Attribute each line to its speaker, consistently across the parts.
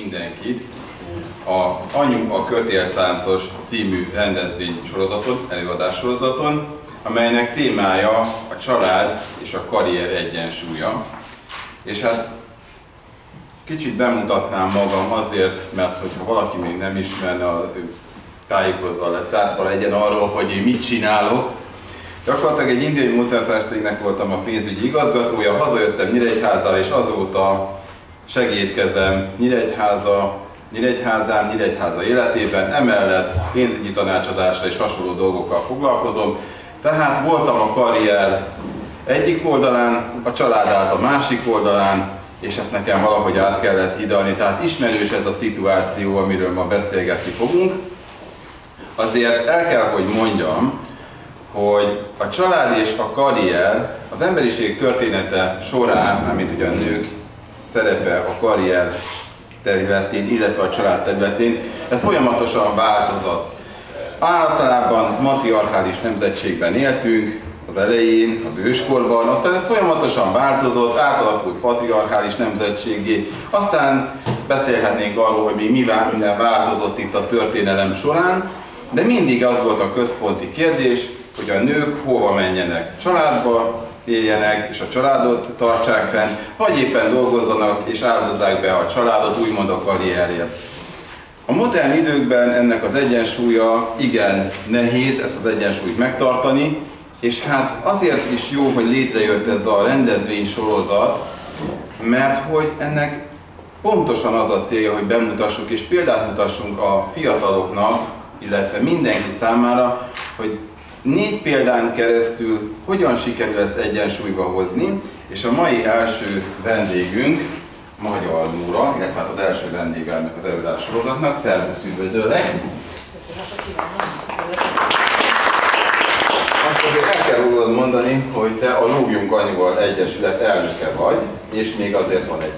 Speaker 1: mindenkit az Anyu a kötélcáncos című rendezvény sorozaton, előadás sorozaton, amelynek témája a család és a karrier egyensúlya. És hát kicsit bemutatnám magam azért, mert hogyha valaki még nem ismerne, a, tájékozva lett, tehát legyen arról, hogy én mit csinálok. Gyakorlatilag egy indiai multinacionális cégnek voltam a pénzügyi igazgatója, hazajöttem Nyíregyházára, és azóta segítkezem Nyíregyháza, Nyíregyházán, Nyíregyháza életében, emellett pénzügyi tanácsadásra és hasonló dolgokkal foglalkozom. Tehát voltam a karrier egyik oldalán, a család állt a másik oldalán, és ezt nekem valahogy át kellett hidalni. Tehát ismerős ez a szituáció, amiről ma beszélgetni fogunk. Azért el kell, hogy mondjam, hogy a család és a karrier az emberiség története során, mármint ugye a nők szerepe a karrier területén, illetve a család területén, ez folyamatosan változott. Általában matriarchális nemzetségben éltünk, az elején, az őskorban, aztán ez folyamatosan változott, átalakult patriarchális nemzetségé, aztán beszélhetnénk arról, hogy mi minden változott itt a történelem során, de mindig az volt a központi kérdés, hogy a nők hova menjenek, családba éljenek, és a családot tartsák fenn, vagy éppen dolgozzanak és áldozzák be a családot, úgymond a karrierért. A modern időkben ennek az egyensúlya igen nehéz, ezt az egyensúlyt megtartani, és hát azért is jó, hogy létrejött ez a rendezvény sorozat, mert hogy ennek pontosan az a célja, hogy bemutassuk és példát mutassunk a fiataloknak, illetve mindenki számára, hogy négy példán keresztül hogyan sikerül ezt egyensúlyba hozni, és a mai első vendégünk, Magyar Nóra, illetve hát az első vendége ennek az előadás sorozatnak, szervusz üdvözöllek! Azt azért el kell rólad mondani, hogy te a Lógjunk Anyuval Egyesület elnöke vagy, és még azért van egy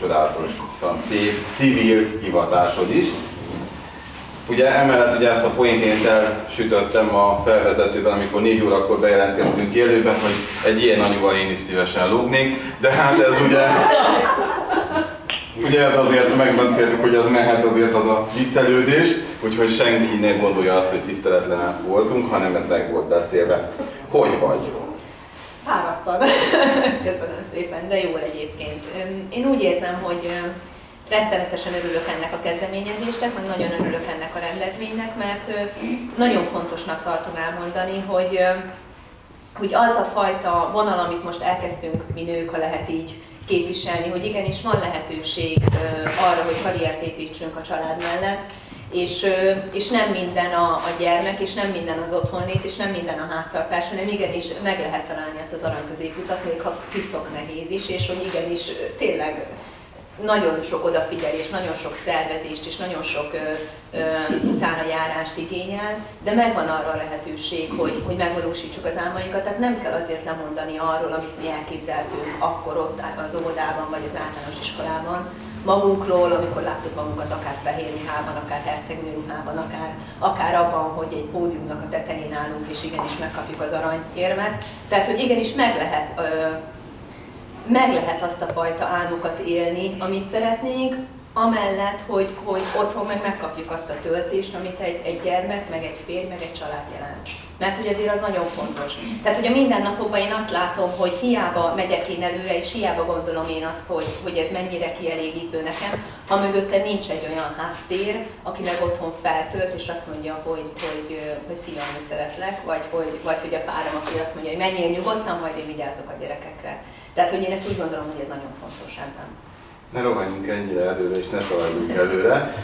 Speaker 1: csodálatos, szép civil hivatásod is. Ugye emellett ugye ezt a poént én elsütöttem a felvezetőben, amikor négy órakor bejelentkeztünk élőben, hogy egy ilyen anyuval én is szívesen lógnék, de hát ez ugye Ugye ez azért megbeszéltük, hogy az mehet azért az a viccelődés, úgyhogy senki ne gondolja azt, hogy tiszteletlen voltunk, hanem ez meg volt beszélve. Hogy vagy?
Speaker 2: Fáradtad. Köszönöm szépen, de jól egyébként. Én úgy érzem, hogy rettenetesen örülök ennek a kezdeményezésnek, meg nagyon örülök ennek a rendezvénynek, mert nagyon fontosnak tartom elmondani, hogy, hogy az a fajta vonal, amit most elkezdtünk mi nők, ha lehet így képviselni, hogy igenis van lehetőség arra, hogy karriert építsünk a család mellett, és, és nem minden a, a gyermek, és nem minden az otthonlét, és nem minden a háztartás, hanem igenis meg lehet találni ezt az arany középutat, még ha piszok nehéz is, és hogy igenis tényleg nagyon sok odafigyelés, nagyon sok szervezést és nagyon sok ö, ö, utána járást igényel, de megvan arra a lehetőség, hogy, hogy megvalósítsuk az álmainkat, tehát nem kell azért lemondani arról, amit mi elképzeltünk akkor ott az óvodában vagy az általános iskolában, magunkról, amikor láttuk magunkat akár fehér ruhában, akár hercegnő ruhában, akár, akár abban, hogy egy pódiumnak a tetején állunk, és igenis megkapjuk az aranyérmet. Tehát, hogy igenis meg lehet ö, meg lehet azt a fajta álmokat élni, amit szeretnénk, amellett, hogy, hogy otthon meg megkapjuk azt a töltést, amit egy, egy gyermek, meg egy férj, meg egy család jelent. Mert hogy ezért az nagyon fontos. Tehát, hogy a mindennapokban én azt látom, hogy hiába megyek én előre, és hiába gondolom én azt, hogy, hogy ez mennyire kielégítő nekem, ha mögötte nincs egy olyan háttér, aki meg otthon feltölt, és azt mondja, hogy, hogy, hogy szia, szeretlek, vagy hogy, vagy hogy a párom, aki azt mondja, hogy menjél nyugodtan, majd én vigyázok a gyerekekre. Tehát, hogy én ezt úgy gondolom, hogy ez nagyon fontos ebben.
Speaker 1: Ne rohanjunk ennyire előre, és ne szaladjunk előre.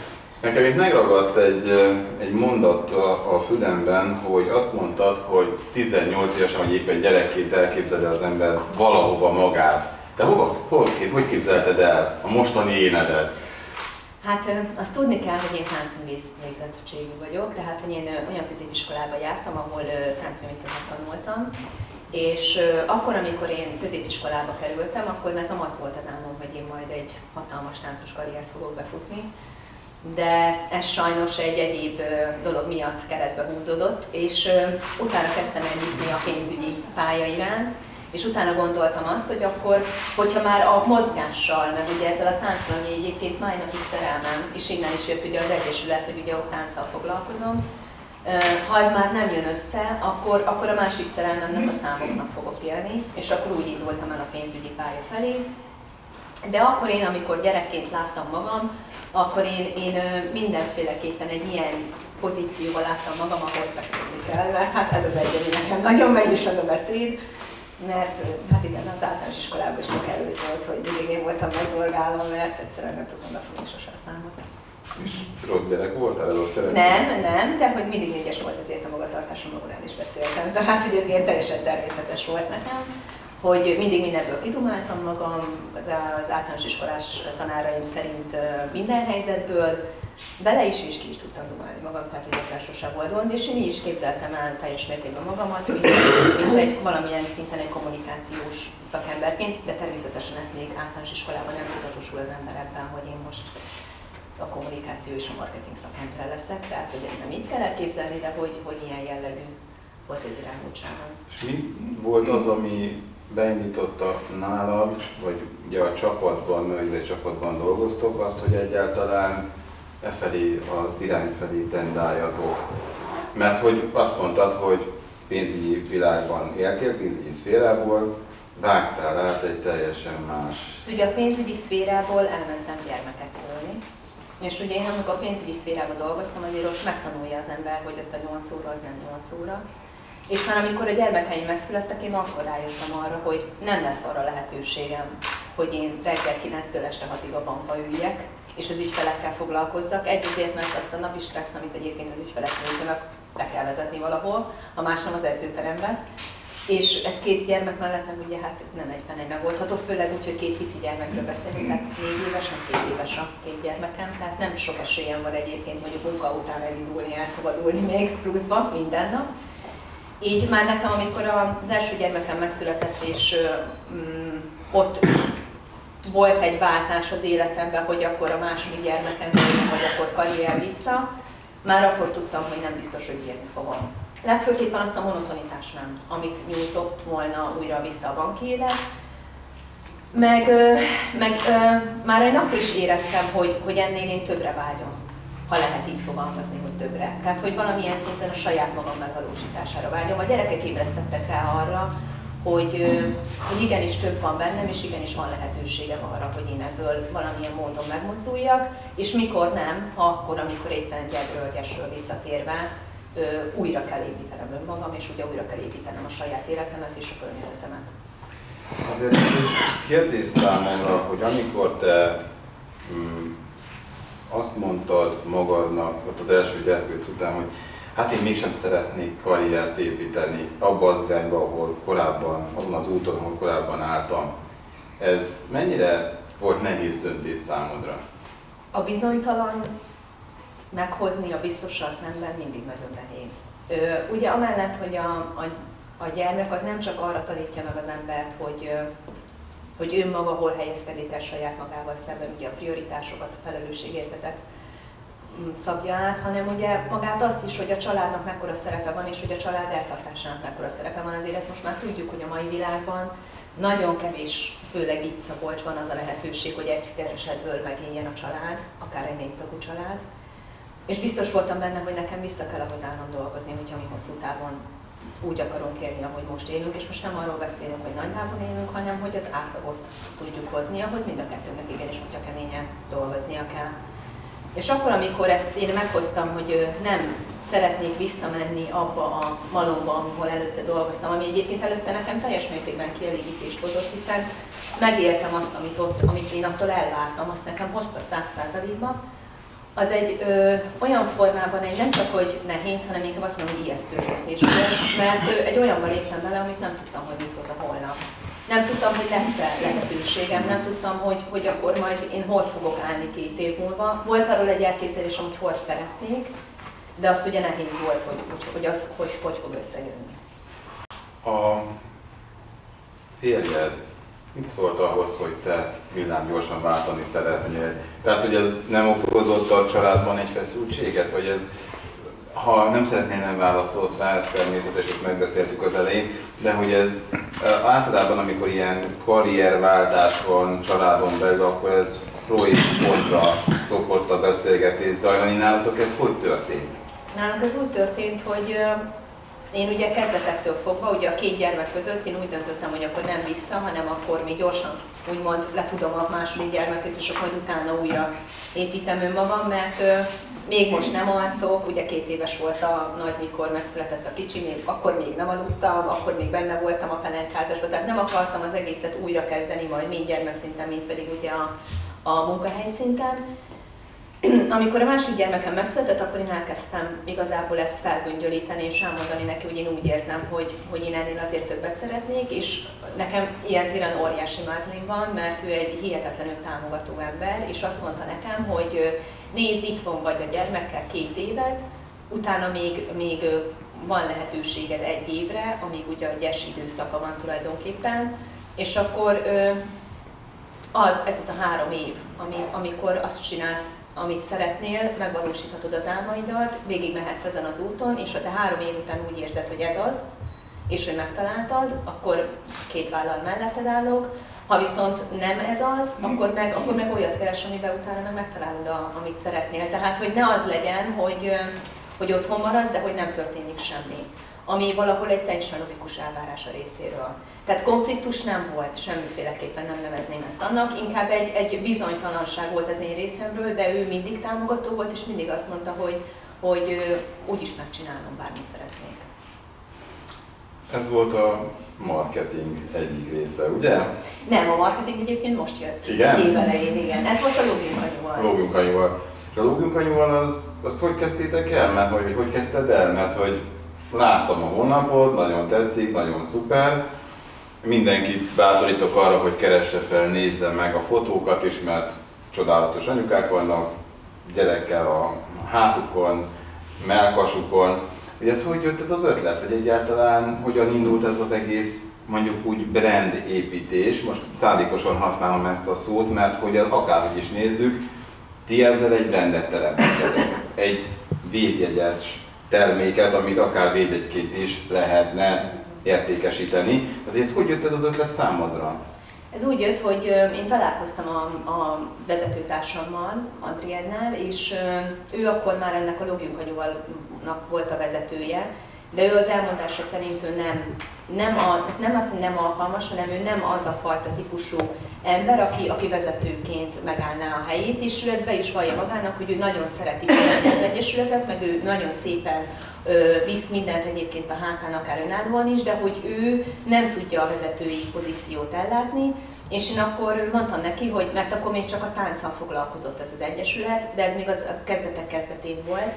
Speaker 1: Nekem itt megragadt egy, egy mondat a, a fülemben, hogy azt mondtad, hogy 18 évesen, vagy éppen gyerekként elképzeli az ember valahova magát. De hova, hol, hogy képzelted el a mostani énedet?
Speaker 2: Hát azt tudni kell, hogy én táncművész végzettségű vagyok, tehát hogy én olyan középiskolába jártam, ahol táncművészetet tanultam, és akkor, amikor én középiskolába kerültem, akkor nekem az volt az álmom, hogy én majd egy hatalmas táncos karriert fogok befutni. De ez sajnos egy egyéb dolog miatt keresztbe húzódott, és utána kezdtem el nyitni a pénzügyi pálya iránt, És utána gondoltam azt, hogy akkor, hogyha már a mozgással, meg ugye ezzel a tánccal, ami egyébként mai napig szerelmem, és innen is jött ugye az Egyesület, hogy ugye ott tánccal foglalkozom, ha ez már nem jön össze, akkor, akkor a másik szerelmemnek a számoknak fogok élni, és akkor úgy indultam el a pénzügyi pálya felé. De akkor én, amikor gyerekként láttam magam, akkor én, én mindenféleképpen egy ilyen pozícióval láttam magam, ahol beszélni kell, mert hát ez az egy, nekem nagyon megy is az a beszéd, mert hát igen, az általános iskolában is csak előszólt, hogy mindig én voltam megdorgálva, mert egyszerűen nem tudtam befogni sosem a számot.
Speaker 1: És rossz gyerek voltál, rossz szerető?
Speaker 2: Nem, nem, de hogy mindig négyes volt azért a magatartásom, órán is beszéltem. Tehát, hogy ez ilyen teljesen természetes volt nekem hogy mindig mindenből kidumáltam magam, az, általános iskolás tanáraim szerint minden helyzetből, bele is és ki is tudtam dumálni magam, tehát hogy ezzel volt gond, és én így is képzeltem el teljes mértékben magamat, mint, mint egy valamilyen szinten egy kommunikációs szakemberként, de természetesen ezt még általános iskolában nem tudatosul az ember ebben, hogy én most a kommunikáció és a marketing szakember leszek, tehát hogy ezt nem így kell elképzelni, de hogy, hogy ilyen jellegű volt ez irányultságom.
Speaker 1: És mi volt az, ami beindította nálam, vagy ugye a csapatban, egy csapatban dolgoztok, azt, hogy egyáltalán e felé, az irány felé tendáljatok. Mert hogy azt mondtad, hogy pénzügyi világban éltél, pénzügyi szférából, vágtál át egy teljesen más...
Speaker 2: Ugye a pénzügyi szférából elmentem gyermeket szülni, és ugye én amikor a pénzügyi szférában dolgoztam, azért ott megtanulja az ember, hogy ott a 8 óra az nem 8 óra, és már amikor a gyermekeim megszülettek, én akkor rájöttem arra, hogy nem lesz arra lehetőségem, hogy én reggel 9-től este 6-ig a bankba üljek, és az ügyfelekkel foglalkozzak. Egy azért, mert azt a napi stresszt, amit egyébként az ügyfelek nyújtanak, be kell vezetni valahol, ha más nem az edzőteremben. És ez két gyermek mellett meg ugye hát nem egyben egy megoldható, főleg úgy, hogy két pici gyermekről beszélünk, tehát négy éves, nem két éves a két gyermekem, tehát nem sok esélyem van egyébként mondjuk munka után elindulni, elszabadulni még pluszba minden nap. Így már nekem, amikor az első gyermekem megszületett, és mm, ott volt egy váltás az életemben, hogy akkor a második gyermekem vagy akkor karrier vissza, már akkor tudtam, hogy nem biztos, hogy bírni fogom. Legfőképpen azt a monotonitást nem, amit nyújtott volna újra vissza a banki élet. Meg, meg már egy nap is éreztem, hogy, hogy ennél én többre vágyom ha lehet így fogalmazni, hogy többre. Tehát, hogy valamilyen szinten a saját magam megvalósítására vágyom. A gyerekek ébresztettek rá arra, hogy, hogy igenis több van bennem, és igenis van lehetőségem arra, hogy én ebből valamilyen módon megmozduljak, és mikor nem, ha akkor, amikor éppen gyerről, gyesről visszatérve, újra kell építenem önmagam, és ugye újra kell építenem a saját életemet és a környezetemet.
Speaker 1: Azért kérdés számomra, hogy amikor te mm, azt mondtad magadnak ott az első gyerkőc után, hogy hát én mégsem szeretnék karriert építeni abba az irányba, ahol korábban, azon az úton, ahol korábban álltam. Ez mennyire volt nehéz döntés számodra?
Speaker 2: A bizonytalan meghozni a biztossal szemben mindig nagyon nehéz. Ö, ugye amellett, hogy a, a, a gyermek az nem csak arra tanítja meg az embert, hogy hogy ő maga hol helyezkedik el saját magával szemben, ugye a prioritásokat, a felelősségérzetet szabja át, hanem ugye magát azt is, hogy a családnak mekkora szerepe van, és hogy a család eltartásának mekkora szerepe van. Azért ezt most már tudjuk, hogy a mai világban nagyon kevés, főleg itt Szabolcsban az a lehetőség, hogy egy keresetből megéljen a család, akár egy négy tagú család. És biztos voltam benne, hogy nekem vissza kell ahhoz állnom dolgozni, hogyha mi hosszú távon úgy akarunk élni, ahogy most élünk, és most nem arról beszélünk, hogy nagy lábon élünk, hanem hogy az átlagot tudjuk hozni, ahhoz mind a kettőnek igenis, hogyha keményen dolgoznia kell. És akkor, amikor ezt én meghoztam, hogy nem szeretnék visszamenni abba a malomba, ahol előtte dolgoztam, ami egyébként előtte nekem teljes mértékben kielégítést hozott, hiszen megéltem azt, amit ott, amit én attól elvártam, azt nekem hozta száz százalékba, az egy ö, olyan formában egy nem csak, hogy nehéz, hanem inkább azt mondom, hogy ijesztő és mert ö, egy olyanban léptem bele, amit nem tudtam, hogy mit hoz a holnap. Nem tudtam, hogy lesz-e lehetőségem, nem tudtam, hogy, hogy akkor majd én hol fogok állni két év múlva. Volt arról egy elképzelésem, hogy hol szeretnék, de azt ugye nehéz volt, hogy, hogy, hogy az hogy, hogy fog összejönni.
Speaker 1: A férjed Mit szólt ahhoz, hogy te gyorsan váltani szeretnél? Tehát, hogy ez nem okozott a családban egy feszültséget, vagy ez ha nem szeretnél, nem válaszolsz rá, ez természetes, ezt megbeszéltük az elején, de hogy ez általában, amikor ilyen karrierváltás van családon belül, akkor ez pro és kontra szokott a beszélgetés zajlani. Nálatok ez hogy történt?
Speaker 2: Nálunk ez úgy történt, hogy én ugye kezdetektől fogva, ugye a két gyermek között én úgy döntöttem, hogy akkor nem vissza, hanem akkor még gyorsan úgymond letudom a második gyermeket, és akkor utána újra építem önmagam, mert még most nem alszok, ugye két éves volt a nagy, mikor megszületett a kicsi, még, akkor még nem aludtam, akkor még benne voltam a pelenkházasban, tehát nem akartam az egészet újra kezdeni, majd mind gyermekszinten, mind pedig ugye a, a munkahely szinten. amikor a másik gyermekem megszületett, akkor én elkezdtem igazából ezt felgöngyölíteni és elmondani neki, hogy én úgy érzem, hogy, hogy én ennél azért többet szeretnék, és nekem ilyen téren óriási mázlim van, mert ő egy hihetetlenül támogató ember, és azt mondta nekem, hogy nézd, van vagy a gyermekkel két évet, utána még, még van lehetőséged egy évre, amíg ugye a gyes időszaka van tulajdonképpen, és akkor az, ez az a három év, ami, amikor azt csinálsz, amit szeretnél, megvalósíthatod az álmaidat, végig mehetsz ezen az úton, és ha te három év után úgy érzed, hogy ez az, és hogy megtaláltad, akkor két vállal melletted állok, ha viszont nem ez az, akkor meg, akkor meg olyat keres, amiben utána meg megtalálod, a, amit szeretnél. Tehát, hogy ne az legyen, hogy, hogy otthon maradsz, de hogy nem történik semmi. Ami valahol egy teljesen logikus elvárás a részéről. Tehát konfliktus nem volt, semmiféleképpen nem nevezném ezt annak, inkább egy, egy bizonytalanság volt az én részemről, de ő mindig támogató volt, és mindig azt mondta, hogy, hogy úgy is megcsinálom, bármit szeretnék.
Speaker 1: Ez volt a marketing egyik része, ugye?
Speaker 2: Nem, a marketing egyébként most jött.
Speaker 1: Igen?
Speaker 2: Évelején, igen. Ez volt a lóginkanyúval.
Speaker 1: Lóginkanyúval. És a lóginkanyúval az, azt hogy kezdtétek el? Mert hogy, hogy kezdted el? Mert hogy láttam a honlapot, nagyon tetszik, nagyon szuper, mindenkit bátorítok arra, hogy keresse fel, nézze meg a fotókat is, mert csodálatos anyukák vannak, gyerekkel a hátukon, melkasukon. Hogy ez hogy jött ez az ötlet, hogy egyáltalán hogyan indult ez az egész mondjuk úgy brand építés, most szándékosan használom ezt a szót, mert hogy akárhogy is nézzük, ti ezzel egy brandet teremtettek, egy védjegyes terméket, amit akár védegyként is lehetne értékesíteni. Tehát ez hogy jött ez az ötlet számodra?
Speaker 2: Ez úgy jött, hogy én találkoztam a, a vezetőtársammal, Adriennel, és ő akkor már ennek a Logjunk volt a vezetője, de ő az elmondása szerint ő nem, nem, a, nem az, hogy nem alkalmas, hanem ő nem az a fajta típusú ember, aki, aki vezetőként megállná a helyét, és ő ezt be is vallja magának, hogy ő nagyon szereti az Egyesületet, meg ő nagyon szépen visz mindent egyébként a hátán, akár önállóan is, de hogy ő nem tudja a vezetői pozíciót ellátni, és én akkor mondtam neki, hogy mert akkor még csak a tánccal foglalkozott ez az egyesület, de ez még az a kezdetek kezdetén volt,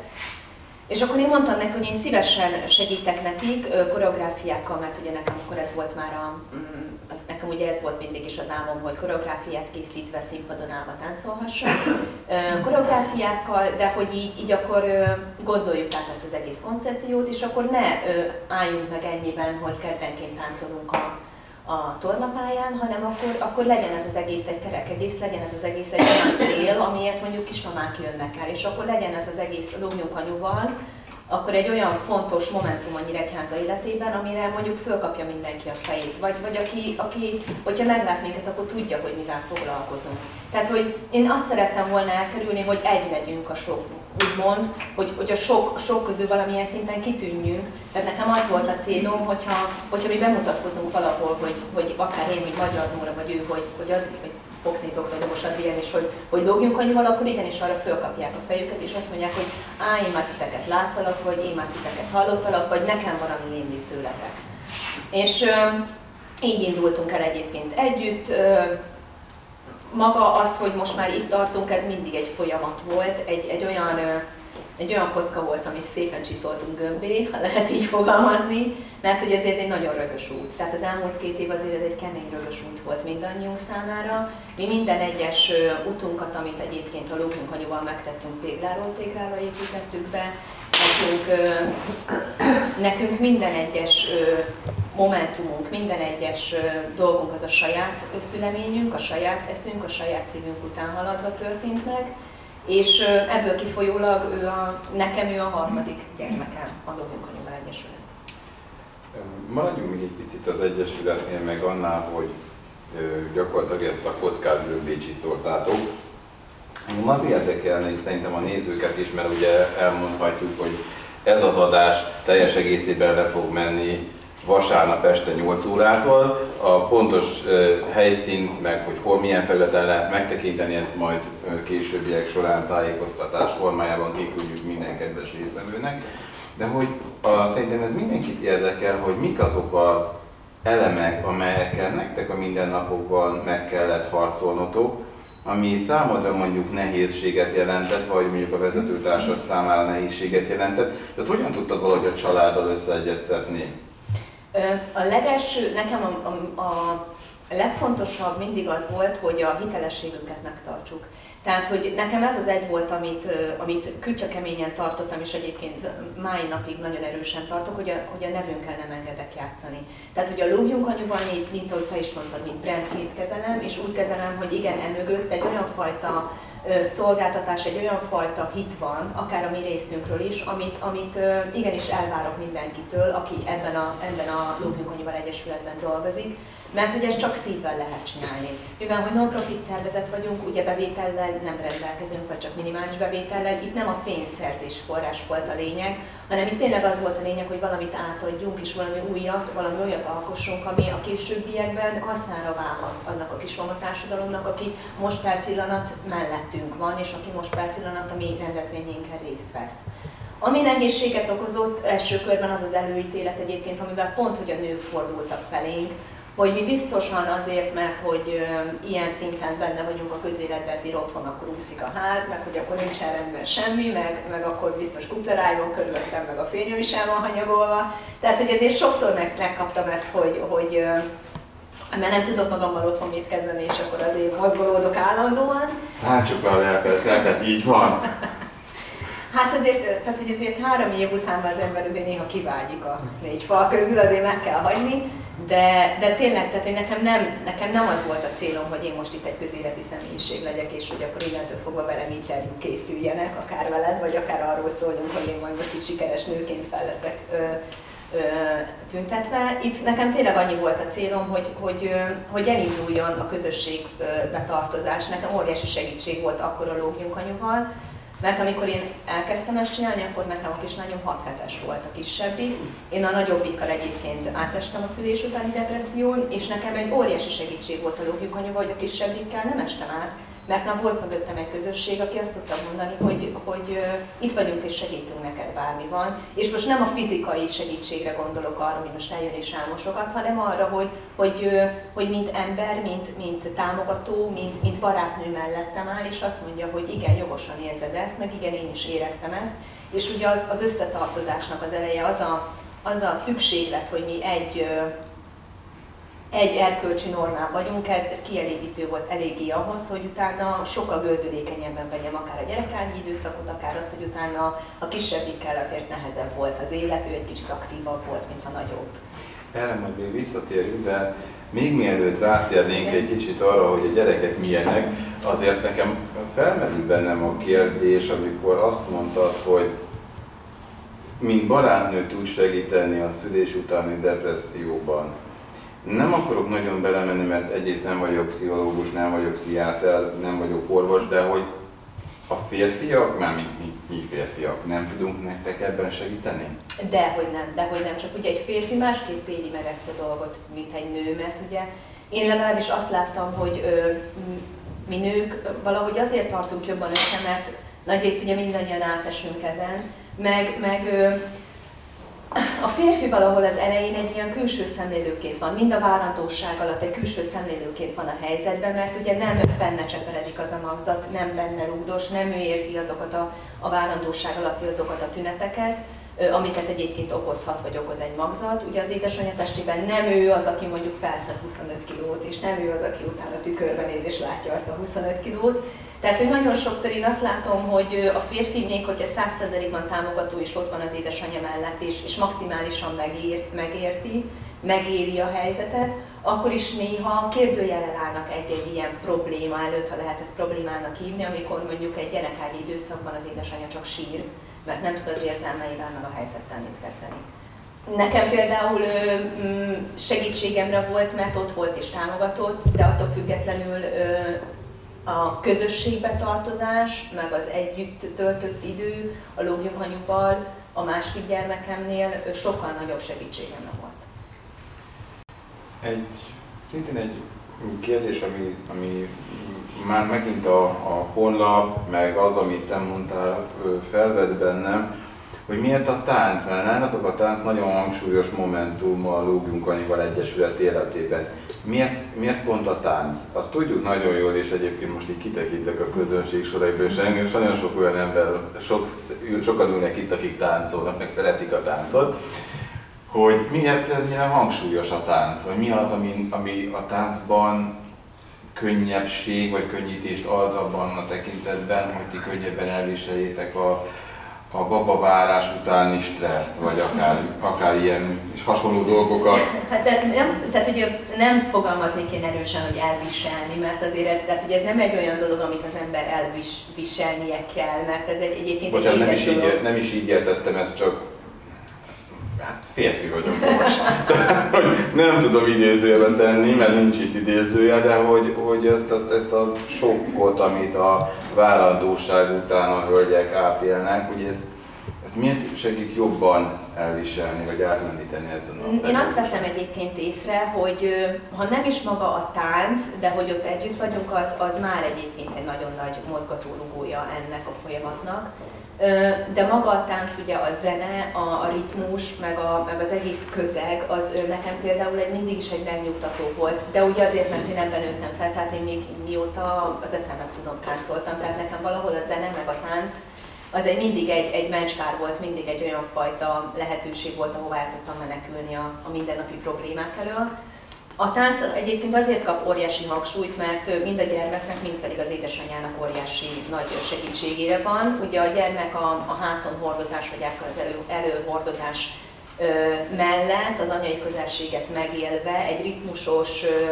Speaker 2: és akkor én mondtam neki, hogy én szívesen segítek nekik koreográfiákkal, mert ugye nekem akkor ez volt már a, mm, az, nekem ugye ez volt mindig is az álmom, hogy koreográfiát készítve színpadon állva táncolhassak. Koreográfiákkal, de hogy így, így akkor gondoljuk át ezt az egész koncepciót, és akkor ne álljunk meg ennyiben, hogy kedvenként táncolunk a, a tornapályán, hanem akkor, akkor legyen ez az egész egy egész, legyen ez az egész egy olyan cél, amiért mondjuk kismamák jönnek el, és akkor legyen ez az egész lónyúkanyúval, akkor egy olyan fontos momentum a Nyíregyháza életében, amire mondjuk fölkapja mindenki a fejét. Vagy, vagy aki, aki, hogyha meglát minket, akkor tudja, hogy mivel foglalkozunk. Tehát, hogy én azt szerettem volna elkerülni, hogy egy legyünk a sok, úgymond, hogy, hogy a sok, sok közül valamilyen szinten kitűnjünk. Tehát nekem az volt a célom, hogyha, hogyha mi bemutatkozunk valahol, hogy, hogy akár én, mint Magyar Nóra, vagy ő, hogy, hogy, hogy Poknétok vagy Dobos Adrien is, hogy, hogy dogjunk annyival, akkor igenis arra fölkapják a fejüket, és azt mondják, hogy á, én már titeket láttalak, vagy én már titeket hallottalak, vagy nekem van, ami mindig tőletek. És így indultunk el egyébként együtt. Maga az, hogy most már itt tartunk, ez mindig egy folyamat volt, egy, egy olyan egy olyan kocka volt, amit szépen csiszoltunk gömbé, ha lehet így fogalmazni, mert hogy ez egy nagyon rögös út. Tehát az elmúlt két év azért ez egy kemény rögös út volt mindannyiunk számára. Mi minden egyes utunkat, amit egyébként a lókunk anyuval megtettünk tégláról téglára építettük be, nekünk, nekünk minden egyes momentumunk, minden egyes dolgunk az a saját szüleményünk, a saját eszünk, a saját szívünk után haladva történt meg, És ebből kifolyólag ő a, nekem ő a harmadik gyermekem a Lovunk Anyuval Egyesület.
Speaker 1: Maradjunk még egy picit az Egyesületnél, meg annál, hogy gyakorlatilag ezt a kockádról bécsiszoltátok. Engem az érdekelne, és szerintem a nézőket is, mert ugye elmondhatjuk, hogy ez az adás teljes egészében le fog menni vasárnap este 8 órától. A pontos helyszínt, meg hogy hol, milyen felületen lehet megtekinteni, ezt majd későbbiek során tájékoztatás formájában kiküldjük minden kedves részlemőnek. De hogy a, szerintem ez mindenkit érdekel, hogy mik azok az elemek, amelyekkel nektek a mindennapokban meg kellett harcolnotok, ami számodra mondjuk nehézséget jelentett, vagy mondjuk a vezetőtársad számára nehézséget jelentett, ezt hogyan tudtad valahogy a családdal összeegyeztetni?
Speaker 2: A legelső, nekem a, a, a legfontosabb mindig az volt, hogy a hitelességünket megtartsuk. Tehát, hogy nekem ez az egy volt, amit, amit kütya keményen tartottam, és egyébként máj napig nagyon erősen tartok, hogy a, hogy a nevünkkel nem engedek játszani. Tehát, hogy a lógjunk anyuban, mint ahogy te is mondtad, mint brandként kezelem, és úgy kezelem, hogy igen, emögött egy olyan fajta szolgáltatás, egy olyan fajta hit van, akár a mi részünkről is, amit, amit igenis elvárok mindenkitől, aki ebben a, ebben a Lógjunk Annyival Egyesületben dolgozik, mert hogy ezt csak szívvel lehet csinálni. Mivel, hogy non-profit szervezet vagyunk, ugye bevétellel nem rendelkezünk, vagy csak minimális bevétellel, itt nem a pénzszerzés forrás volt a lényeg, hanem itt tényleg az volt a lényeg, hogy valamit átadjunk, és valami újat, valami olyat alkossunk, ami a későbbiekben hasznára válhat annak a kis társadalomnak, aki most per pillanat mellettünk van, és aki most per pillanat a mi rendezvényénken részt vesz. Ami nehézséget okozott első körben az az előítélet egyébként, amivel pont, hogy a nők fordultak felénk, hogy mi biztosan azért, mert hogy ilyen szinten benne vagyunk a közéletben, ezért otthon akkor úszik a ház, meg hogy akkor nincs rendben semmi, meg, meg akkor biztos kuplerájban körülöttem, meg a fényem is el van hanyagolva. Tehát, hogy ezért sokszor meg, megkaptam ezt, hogy, hogy mert nem tudok magammal otthon mit kezdeni, és akkor azért mozgolódok állandóan.
Speaker 1: Hát csak a lelket, lelket így van.
Speaker 2: Hát azért, tehát hogy azért három év után az ember azért néha kivágyik a négy fal közül, azért meg kell hagyni. De, de tényleg, tehát hogy nekem nem, nekem nem az volt a célom, hogy én most itt egy közéleti személyiség legyek, és hogy akkor innentől fogva velem interjú készüljenek, akár veled, vagy akár arról szóljunk, hogy én majd most itt sikeres nőként fel leszek ö, ö, tüntetve. Itt nekem tényleg annyi volt a célom, hogy, hogy, hogy elinduljon a közösség betartozás. Nekem óriási segítség volt akkor a Lógjunk anyuval, mert amikor én elkezdtem ezt csinálni, akkor nekem a kislányom 6 hetes volt a kisebbik. Én a nagyobbikkal egyébként átestem a szülés utáni depresszión, és nekem egy óriási segítség volt a logika anya, hogy a kisebbikkel nem estem át, mert már volt mögöttem egy közösség, aki azt tudta mondani, hogy, hogy itt vagyunk és segítünk neked bármi van. És most nem a fizikai segítségre gondolok arra, hogy most eljön és álmosokat, hanem arra, hogy, hogy, hogy mint ember, mint, mint támogató, mint, mint barátnő mellettem áll, és azt mondja, hogy igen, jogosan érzed ezt, meg igen, én is éreztem ezt. És ugye az, az összetartozásnak az eleje az a, az a szükséglet, hogy mi egy egy erkölcsi normán vagyunk, ez, ez kielégítő volt eléggé ahhoz, hogy utána sokkal gördülékenyebben vegyem akár a gyerekágyi időszakot, akár azt, hogy utána a kisebbikkel azért nehezebb volt az élet, ő egy kicsit aktívabb volt, mintha nagyobb.
Speaker 1: Erre majd még visszatérünk, de még mielőtt rátérnénk egy kicsit arra, hogy a gyerekek milyenek, azért nekem felmerül bennem a kérdés, amikor azt mondtad, hogy mint barátnő tud segíteni a szülés utáni depresszióban. Nem akarok nagyon belemenni, mert egyrészt nem vagyok pszichológus, nem vagyok pszichiáter, nem vagyok orvos, de hogy a férfiak, már mi, mi, mi férfiak, nem tudunk nektek ebben segíteni?
Speaker 2: Dehogy nem, dehogy nem. Csak ugye egy férfi másképp éli meg ezt a dolgot, mint egy nő, mert ugye én legalábbis azt láttam, hogy ö, mi nők valahogy azért tartunk jobban össze, mert nagyrészt ugye mindannyian átesünk ezen, meg, meg ö, a férfi valahol az elején egy ilyen külső szemlélőként van, mind a várandóság alatt egy külső szemlélőként van a helyzetben, mert ugye nem benne cseperedik az a magzat, nem benne rúgdos, nem ő érzi azokat a, a várandóság alatti azokat a tüneteket, amiket egyébként okozhat, vagy okoz egy magzat. Ugye az édesanyja testében nem ő az, aki mondjuk felszed 25 kilót, és nem ő az, aki utána tükörben néz és látja azt a 25 kilót, tehát, hogy nagyon sokszor én azt látom, hogy a férfi még, hogyha 100%-ban támogató és ott van az édesanyja mellett, és, és maximálisan megér, megérti, megéri a helyzetet, akkor is néha kérdőjellel állnak egy-egy ilyen probléma előtt, ha lehet ezt problémának hívni, amikor mondjuk egy gyerekágyi időszakban az édesanyja csak sír, mert nem tud az érzelmeivel meg a helyzettel mit kezdeni. Nekem például mm, segítségemre volt, mert ott volt és támogatott, de attól függetlenül a közösségbe tartozás, meg az együtt töltött idő a lógjunk anyuval, a másik gyermekemnél sokkal nagyobb segítségem volt.
Speaker 1: Egy, szintén egy kérdés, ami, ami már megint a, a honlap, meg az, amit te mondtál, felvett bennem, hogy miért a tánc, mert nálatok a tánc nagyon hangsúlyos momentum a Lógjunk Annyival Egyesület életében. Miért, miért pont a tánc? Azt tudjuk nagyon jól, és egyébként most így kitekintek a közönség soraiból, és engem nagyon sok olyan ember, sok, sokan ülnek itt, akik táncolnak, meg szeretik a táncot, hogy miért ennyire hangsúlyos a tánc, vagy mi az, ami, ami a táncban könnyebbség vagy könnyítést ad abban a tekintetben, hogy ti könnyebben elviseljétek a, a babavárás utáni stresszt, vagy akár, akár ilyen és hasonló dolgokat.
Speaker 2: Hát de nem, tehát hogy nem fogalmaznék én erősen, hogy elviselni, mert azért ez, tehát, hogy ez nem egy olyan dolog, amit az ember elviselnie kell, mert ez egy, egyébként
Speaker 1: Bocsánat, egy nem is, így, nem is így értettem, ez csak hát férfi vagyok most. hogy nem tudom idézőjelben tenni, mert nincs itt idézője, de hogy, hogy ezt, a, ezt a sokkot, amit a vállandóság után a hölgyek átélnek, ugye ezt, ezt miért segít jobban elviselni, vagy átlendíteni ezen
Speaker 2: a Én azt vettem egyébként észre, hogy ha nem is maga a tánc, de hogy ott együtt vagyunk, az, az már egyébként egy nagyon nagy mozgatórugója ennek a folyamatnak de maga a tánc, ugye a zene, a, a ritmus, meg, a, meg az egész közeg, az nekem például egy, mindig is egy megnyugtató volt. De ugye azért, mert én ebben nőttem fel, tehát én még mióta az eszemet tudom táncoltam, tehát nekem valahol a zene, meg a tánc, az egy mindig egy, egy mencskár volt, mindig egy olyan fajta lehetőség volt, ahová el tudtam menekülni a, a mindennapi problémák elől. A tánc egyébként azért kap óriási hangsúlyt, mert mind a gyermeknek, mind pedig az édesanyjának óriási nagy segítségére van. Ugye a gyermek a, a háton hordozás, vagy az elő, előhordozás ö, mellett az anyai közelséget megélve egy ritmusos, ö,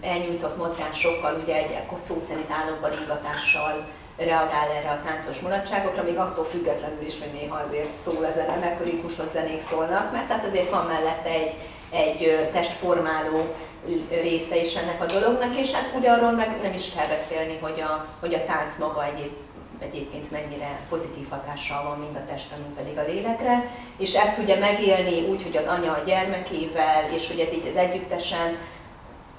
Speaker 2: elnyújtott mozgásokkal, ugye egy szó szerint állóba rígatással reagál erre a táncos mulatságokra, még attól függetlenül is, hogy néha azért szól a zene, ritmusos zenék szólnak, mert tehát azért van mellette egy, egy testformáló része is ennek a dolognak, és hát ugye meg nem is kell beszélni, hogy a, hogy a tánc maga egyéb, egyébként mennyire pozitív hatással van mind a testre, mind pedig a lélekre, és ezt ugye megélni úgy, hogy az anya a gyermekével, és hogy ez így az együttesen,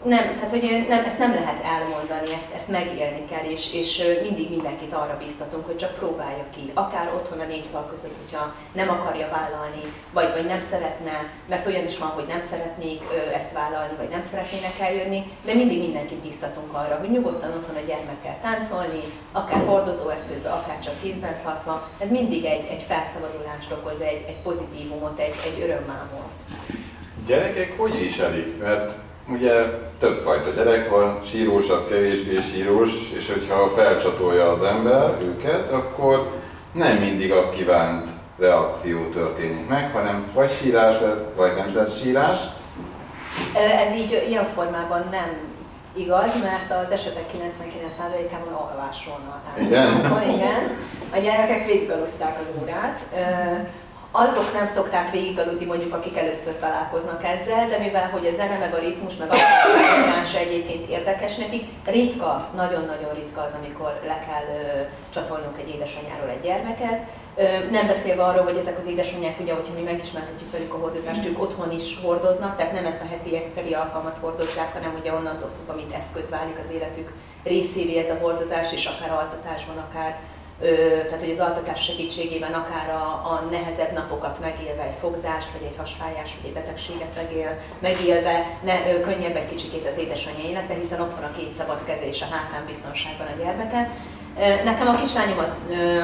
Speaker 2: nem, tehát hogy nem, ezt nem lehet elmondani, ezt, ezt megélni kell, és, és mindig mindenkit arra bíztatunk, hogy csak próbálja ki, akár otthon a négy fal között, hogyha nem akarja vállalni, vagy, vagy nem szeretne, mert olyan is van, hogy nem szeretnék ezt vállalni, vagy nem szeretnének eljönni, de mindig mindenkit bíztatunk arra, hogy nyugodtan otthon a gyermekkel táncolni, akár hordozóeszközbe, akár csak kézben tartva, ez mindig egy, egy felszabadulást okoz, egy, egy pozitívumot, egy, egy örömmámot.
Speaker 1: Gyerekek hogy is elég? Mert ugye többfajta gyerek van, sírósabb, kevésbé sírós, és hogyha felcsatolja az ember őket, akkor nem mindig a kívánt reakció történik meg, hanem vagy sírás lesz, vagy nem lesz sírás.
Speaker 2: Ez így ilyen formában nem igaz, mert az esetek 99%-ában alvásról a táncban. Igen? igen. A gyerekek végiggalusszák az órát azok nem szokták végigaludni mondjuk, akik először találkoznak ezzel, de mivel hogy a zene, meg a ritmus, meg a mozgása egyébként érdekes nekik, ritka, nagyon-nagyon ritka az, amikor le kell ö, csatolnunk egy édesanyáról egy gyermeket. Ö, nem beszélve arról, hogy ezek az édesanyák, ugye, hogyha mi megismerhetjük velük a hordozást, ők otthon is hordoznak, tehát nem ezt a heti egyszeri alkalmat hordozzák, hanem ugye onnantól fog, amit eszköz válik az életük részévé ez a hordozás, és akár altatásban, akár tehát hogy az altatás segítségében akár a, a nehezebb napokat megélve, egy fogzást, vagy egy hasfájás, vagy egy betegséget megél, megélve, ne, könnyebb egy kicsikét az édesanyja élete, hiszen ott van a két szabad keze és a hátán biztonságban a gyermeke. Nekem a kislányom, az,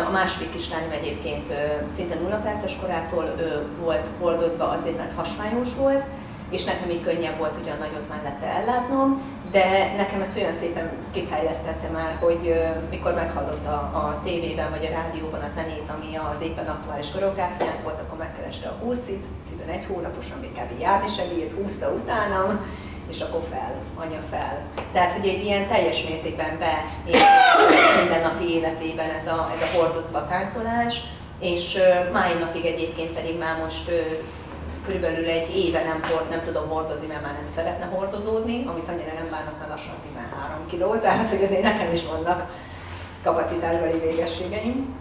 Speaker 2: a második kislányom egyébként szinte nulla perces korától volt hordozva azért, mert hasfájós volt, és nekem így könnyebb volt ugyan nagyot mellette ellátnom, de nekem ezt olyan szépen kifejlesztette már, hogy mikor meghallotta a tévében vagy a rádióban a zenét, ami az éppen aktuális koreográfián volt, akkor megkereste a Hurcit, 11 hónaposan még kb. járni se bírt, húzta utánam, és akkor fel, anya fel. Tehát, hogy egy ilyen teljes mértékben be mindennapi életében ez a, ez a hordozva táncolás, és máj napig egyébként pedig már most körülbelül egy éve nem, nem tudom hordozni, mert már nem szeretne hordozódni, amit annyira nem bánok, mert lassan 13 kiló, tehát hogy azért nekem is vannak kapacitásbeli végességeim.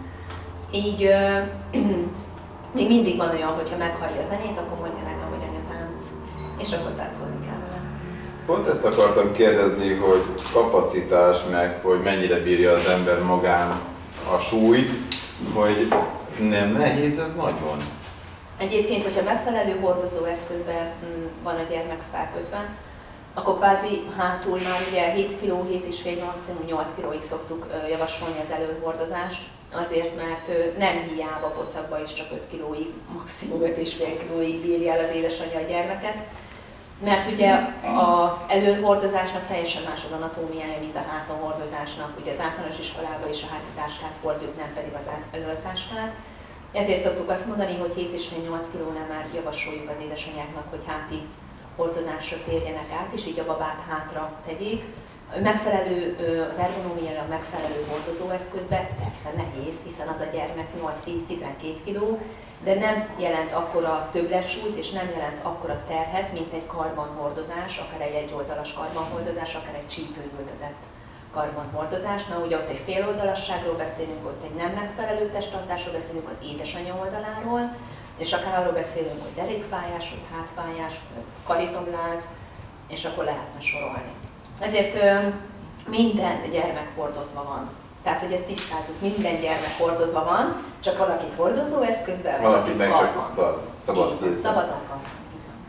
Speaker 2: Így még mindig van olyan, hogyha meghallja a zenét, akkor mondja nekem, hogy anya tánc, és akkor táncolni kell vele.
Speaker 1: Pont ezt akartam kérdezni, hogy kapacitás meg, hogy mennyire bírja az ember magán a súlyt, hogy nem nehéz ez nagyon.
Speaker 2: Egyébként, hogyha megfelelő hordozó eszközben mm, van a gyermek felkötve, akkor kvázi hátul már ugye 7 kg, 7,5 maximum 8 kg-ig szoktuk javasolni az előhordozást, azért, mert nem hiába pocakba is csak 5 kg-ig, maximum 5,5 kg-ig bírja el az édesanyja a gyermeket, mert ugye az előhordozásnak teljesen más az anatómiája, mint a hátonhordozásnak. Ugye az általános iskolában is a hátitáskát hordjuk, nem pedig az előtáskát. Ezért szoktuk azt mondani, hogy 7,5-8 kilónál már javasoljuk az édesanyáknak, hogy háti hordozásra térjenek át, és így a babát hátra tegyék. Megfelelő, az ergonómiára megfelelő hordozóeszközbe persze nehéz, hiszen az a gyermek 8-10-12 kiló, de nem jelent akkora többletsúlyt, és nem jelent akkora terhet, mint egy karbanhordozás, akár egy egyoldalas karbanhordozás, akár egy csípőn ültetett karbanhordozás, mert ugye ott egy féloldalasságról beszélünk, ott egy nem megfelelő testtartásról beszélünk az édesanyja oldaláról, és akár arról beszélünk, hogy derékfájás, hogy hátfájás, karizomláz, és akkor lehetne sorolni. Ezért minden gyermek hordozva van. Tehát, hogy ezt tisztázzuk, minden gyermek hordozva van, csak valakit hordozó eszközben,
Speaker 1: valakit meg csak szabad
Speaker 2: kézzel. Szabadon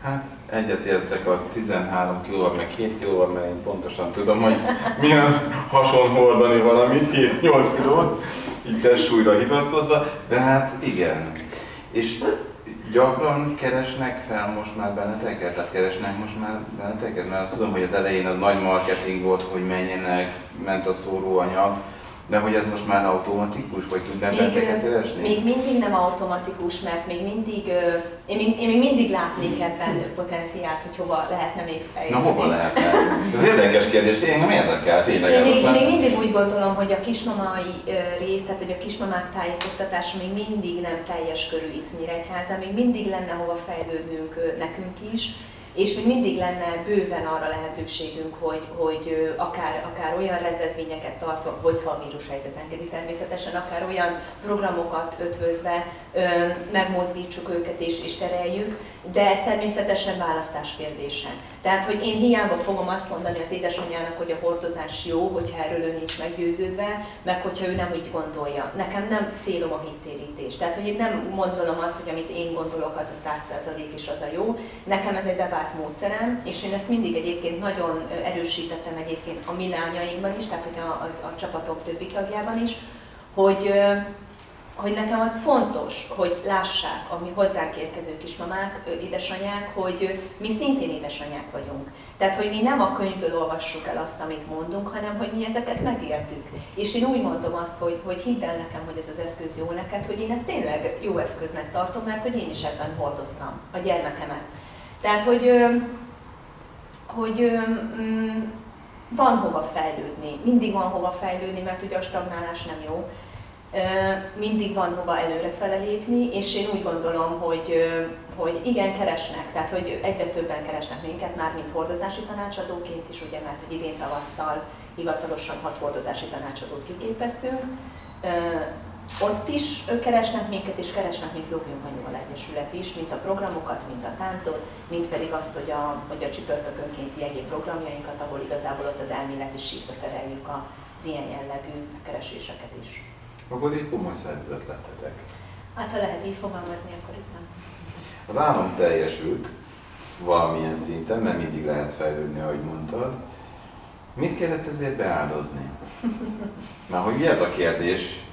Speaker 1: Hát egyetértek a 13 kilóval, meg 7 kilóval, mert én pontosan tudom, hogy mi az hason hordani valamit, 7-8 kilót, így testsúlyra hivatkozva, de hát igen. És gyakran keresnek fel most már benneteket? Tehát keresnek most már benneteket? Mert azt tudom, hogy az elején az nagy marketing volt, hogy menjenek, ment a szóróanyag, de hogy ez most már automatikus, vagy tud benneteket keresni?
Speaker 2: Még mindig nem automatikus, mert még mindig, én még, én még mindig látnék ebben potenciált, hogy hova lehetne még fejlődni.
Speaker 1: Na hova lehetne? Ez érdekes kérdés, én nem érdekel tényleg.
Speaker 2: Én még, még mindig úgy gondolom, hogy a kismamai rész, tehát hogy a kismamák tájékoztatása még mindig nem teljes körű itt Nyíregyházán, még mindig lenne hova fejlődnünk nekünk is és még mindig lenne bőven arra lehetőségünk, hogy, hogy akár, akár olyan rendezvényeket tartva, hogyha a vírushelyzet engedi természetesen, akár olyan programokat ötvözve megmozdítsuk őket és, és tereljük, de ez természetesen választás kérdése. Tehát, hogy én hiába fogom azt mondani az édesanyjának, hogy a hordozás jó, hogyha erről ő nincs meggyőződve, meg hogyha ő nem úgy gondolja. Nekem nem célom a hittérítés. Tehát, hogy én nem gondolom azt, hogy amit én gondolok, az a száz százalék és az a jó. Nekem ez egy bevált módszerem, és én ezt mindig egyébként nagyon erősítettem egyébként a mi lányainkban is, tehát hogy a, az, a csapatok többi tagjában is, hogy hogy nekem az fontos, hogy lássák a mi hozzánk érkező kismamák, édesanyák, hogy mi szintén édesanyák vagyunk. Tehát, hogy mi nem a könyvből olvassuk el azt, amit mondunk, hanem hogy mi ezeket megértük. És én úgy mondom azt, hogy, hogy hidd el nekem, hogy ez az eszköz jó neked, hogy én ezt tényleg jó eszköznek tartom, mert hogy én is ebben hordoztam a gyermekemet. Tehát, hogy, hogy mm, van hova fejlődni, mindig van hova fejlődni, mert ugye a stagnálás nem jó mindig van hova előrefele lépni, és én úgy gondolom, hogy, hogy igen, keresnek, tehát hogy egyre többen keresnek minket már, mint hordozási tanácsadóként is, ugye, mert hogy idén tavasszal hivatalosan hat hordozási tanácsadót kiképeztünk. Ott is keresnek minket, és keresnek még Jobbjunk Anyuval Egyesület is, mint a programokat, mint a táncot, mint pedig azt, hogy a, hogy a csütörtökönkénti egyéb programjainkat, ahol igazából ott az elméleti síkra tereljük az ilyen jellegű kereséseket is.
Speaker 1: Akkor egy komoly szervezet lettetek.
Speaker 2: Hát ha lehet így fogalmazni, akkor itt nem.
Speaker 1: Az állam teljesült valamilyen szinten, mert mindig lehet fejlődni, ahogy mondtad. Mit kellett ezért beáldozni? Már hogy ez a kérdés,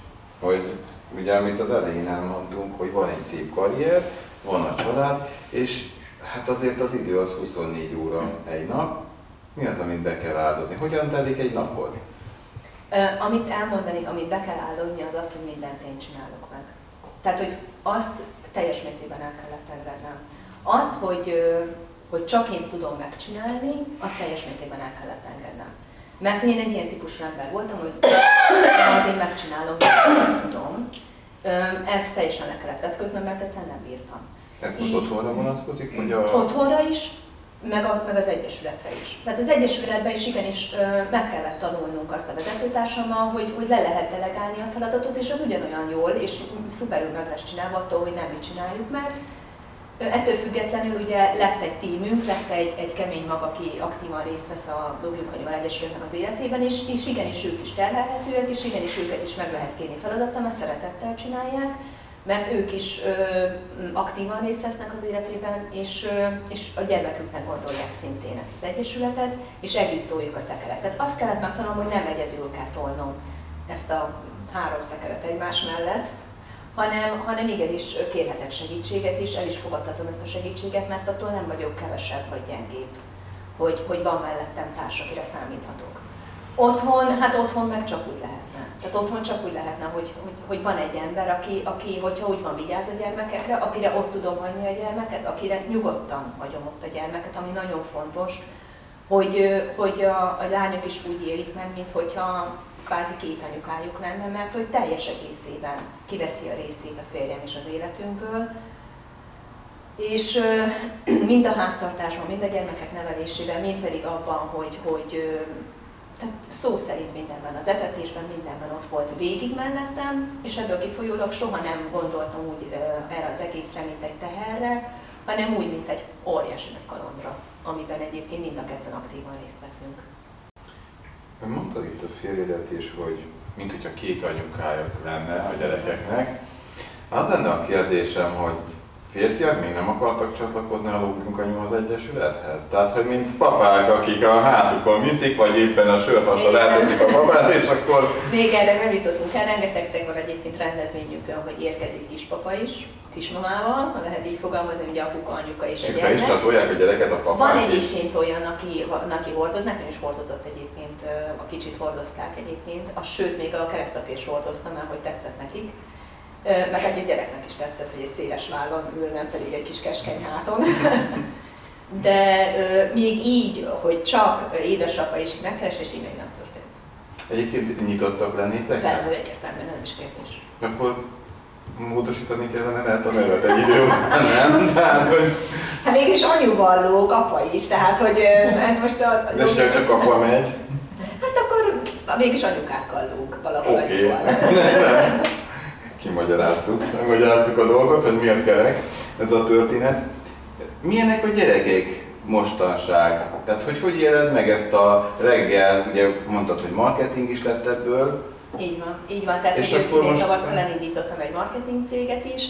Speaker 1: hogy ugye amit az elején elmondtunk, hogy van egy szép karrier, van a család, és hát azért az idő az 24 óra egy nap, Mi az, amit be kell áldozni? Hogyan telik egy napod?
Speaker 2: Amit elmondani, amit be kell áldozni, az az, hogy mindent én csinálok meg. Tehát, hogy azt teljes mértékben el kellett engednem. Azt, hogy, hogy csak én tudom megcsinálni, azt teljes mértékben el kellett engednem. Mert én egy ilyen típusú ember voltam, hogy majd én megcsinálom, nem tudom. Ezt teljesen le kellett vetköznem, mert egyszerűen nem bírtam.
Speaker 1: Ez most Így, otthonra vonatkozik? Vagy a...
Speaker 2: Otthonra is, meg, a, meg az Egyesületre is. Tehát az Egyesületben is igenis meg kellett tanulnunk azt a vezetőtársammal, hogy, hogy le lehet delegálni a feladatot, és az ugyanolyan jól, és szuperül meg lesz csinálva attól, hogy nem mi csináljuk meg. Ettől függetlenül ugye lett egy tímünk, lett egy, egy kemény mag, aki aktívan részt vesz a Dobjuk Anyuval Egyesületnek az életében, és, és igenis ők is terhelhetőek, és igenis őket is meg lehet kérni feladattal, mert szeretettel csinálják mert ők is ö, aktívan részt vesznek az életében, és, ö, és a gyermeküknek gondolják szintén ezt az egyesületet, és együtt toljuk a szekeret. Tehát azt kellett megtanulnom, hogy nem egyedül kell tolnom ezt a három szekeret egymás mellett, hanem, hanem igenis kérhetek segítséget, és el is fogadhatom ezt a segítséget, mert attól nem vagyok kevesebb vagy gyengébb, hogy, hogy van mellettem társ, akire számíthatok. Otthon, hát otthon meg csak úgy lehet tehát otthon csak úgy lehetne, hogy, hogy, hogy van egy ember, aki, aki, hogyha úgy van, vigyáz a gyermekekre, akire ott tudom hagyni a gyermeket, akire nyugodtan hagyom ott a gyermeket, ami nagyon fontos, hogy, hogy a, a lányok is úgy élik meg, mint hogyha kvázi két anyukájuk lenne, mert hogy teljes egészében kiveszi a részét a férjem és az életünkből, és mind a háztartásban, mind a gyermekek nevelésében, mind pedig abban, hogy, hogy tehát szó szerint mindenben, az etetésben mindenben ott volt végig mellettem, és ebből kifolyólag soha nem gondoltam úgy erre az egészre, mint egy teherre, hanem úgy, mint egy óriási nagy kalondra, amiben egyébként mind a ketten aktívan részt veszünk.
Speaker 1: Mondtad itt a férjedet is, hogy mint hogyha két anyukája lenne a gyerekeknek. Az lenne a kérdésem, hogy férfiak még nem akartak csatlakozni a Lóbunkanyúhoz Egyesülethez? Tehát, hogy mint papák, akik a hátukon viszik, vagy éppen a sörhasra elteszik a papát, és akkor...
Speaker 2: Még erre nem jutottunk el, rengetegszer van egyébként rendezvényükön, hogy érkezik kispapa is, kismamával, ha lehet így fogalmazni, ugye apuka, anyuka és,
Speaker 1: és a is csatolják a gyereket a papák
Speaker 2: Van egyébként olyan, aki, aki hordoz, nekem is hordozott egyébként, a kicsit hordozták egyébként, a sőt még a keresztapja is hordozta, mert hogy tetszett nekik meg hát egy gyereknek is tetszett, hogy egy széles vállon ül, nem pedig egy kis keskeny háton. De még így, hogy csak édesapa is megkeres, és így még nem történt.
Speaker 1: Egyébként nyitottak lennétek?
Speaker 2: Persze, egyértelműen nem is kérdés.
Speaker 1: Akkor módosítani kellene lehet a nevet egy idő után, nem? Tehát, hogy...
Speaker 2: Hát mégis anyuvallók, apa is, tehát hogy ez most az...
Speaker 1: De se csak apa megy.
Speaker 2: Hát akkor mégis anyukákkal lóg valahol
Speaker 1: okay. kimagyaráztuk, megmagyaráztuk a dolgot, hogy miért kerek ez a történet. Milyenek a gyerekek mostanság? Tehát hogy hogy éled meg ezt a reggel, ugye mondtad, hogy marketing is lett ebből.
Speaker 2: Így van, így van. Tehát és akkor most... tavasszal elindítottam egy marketing céget is.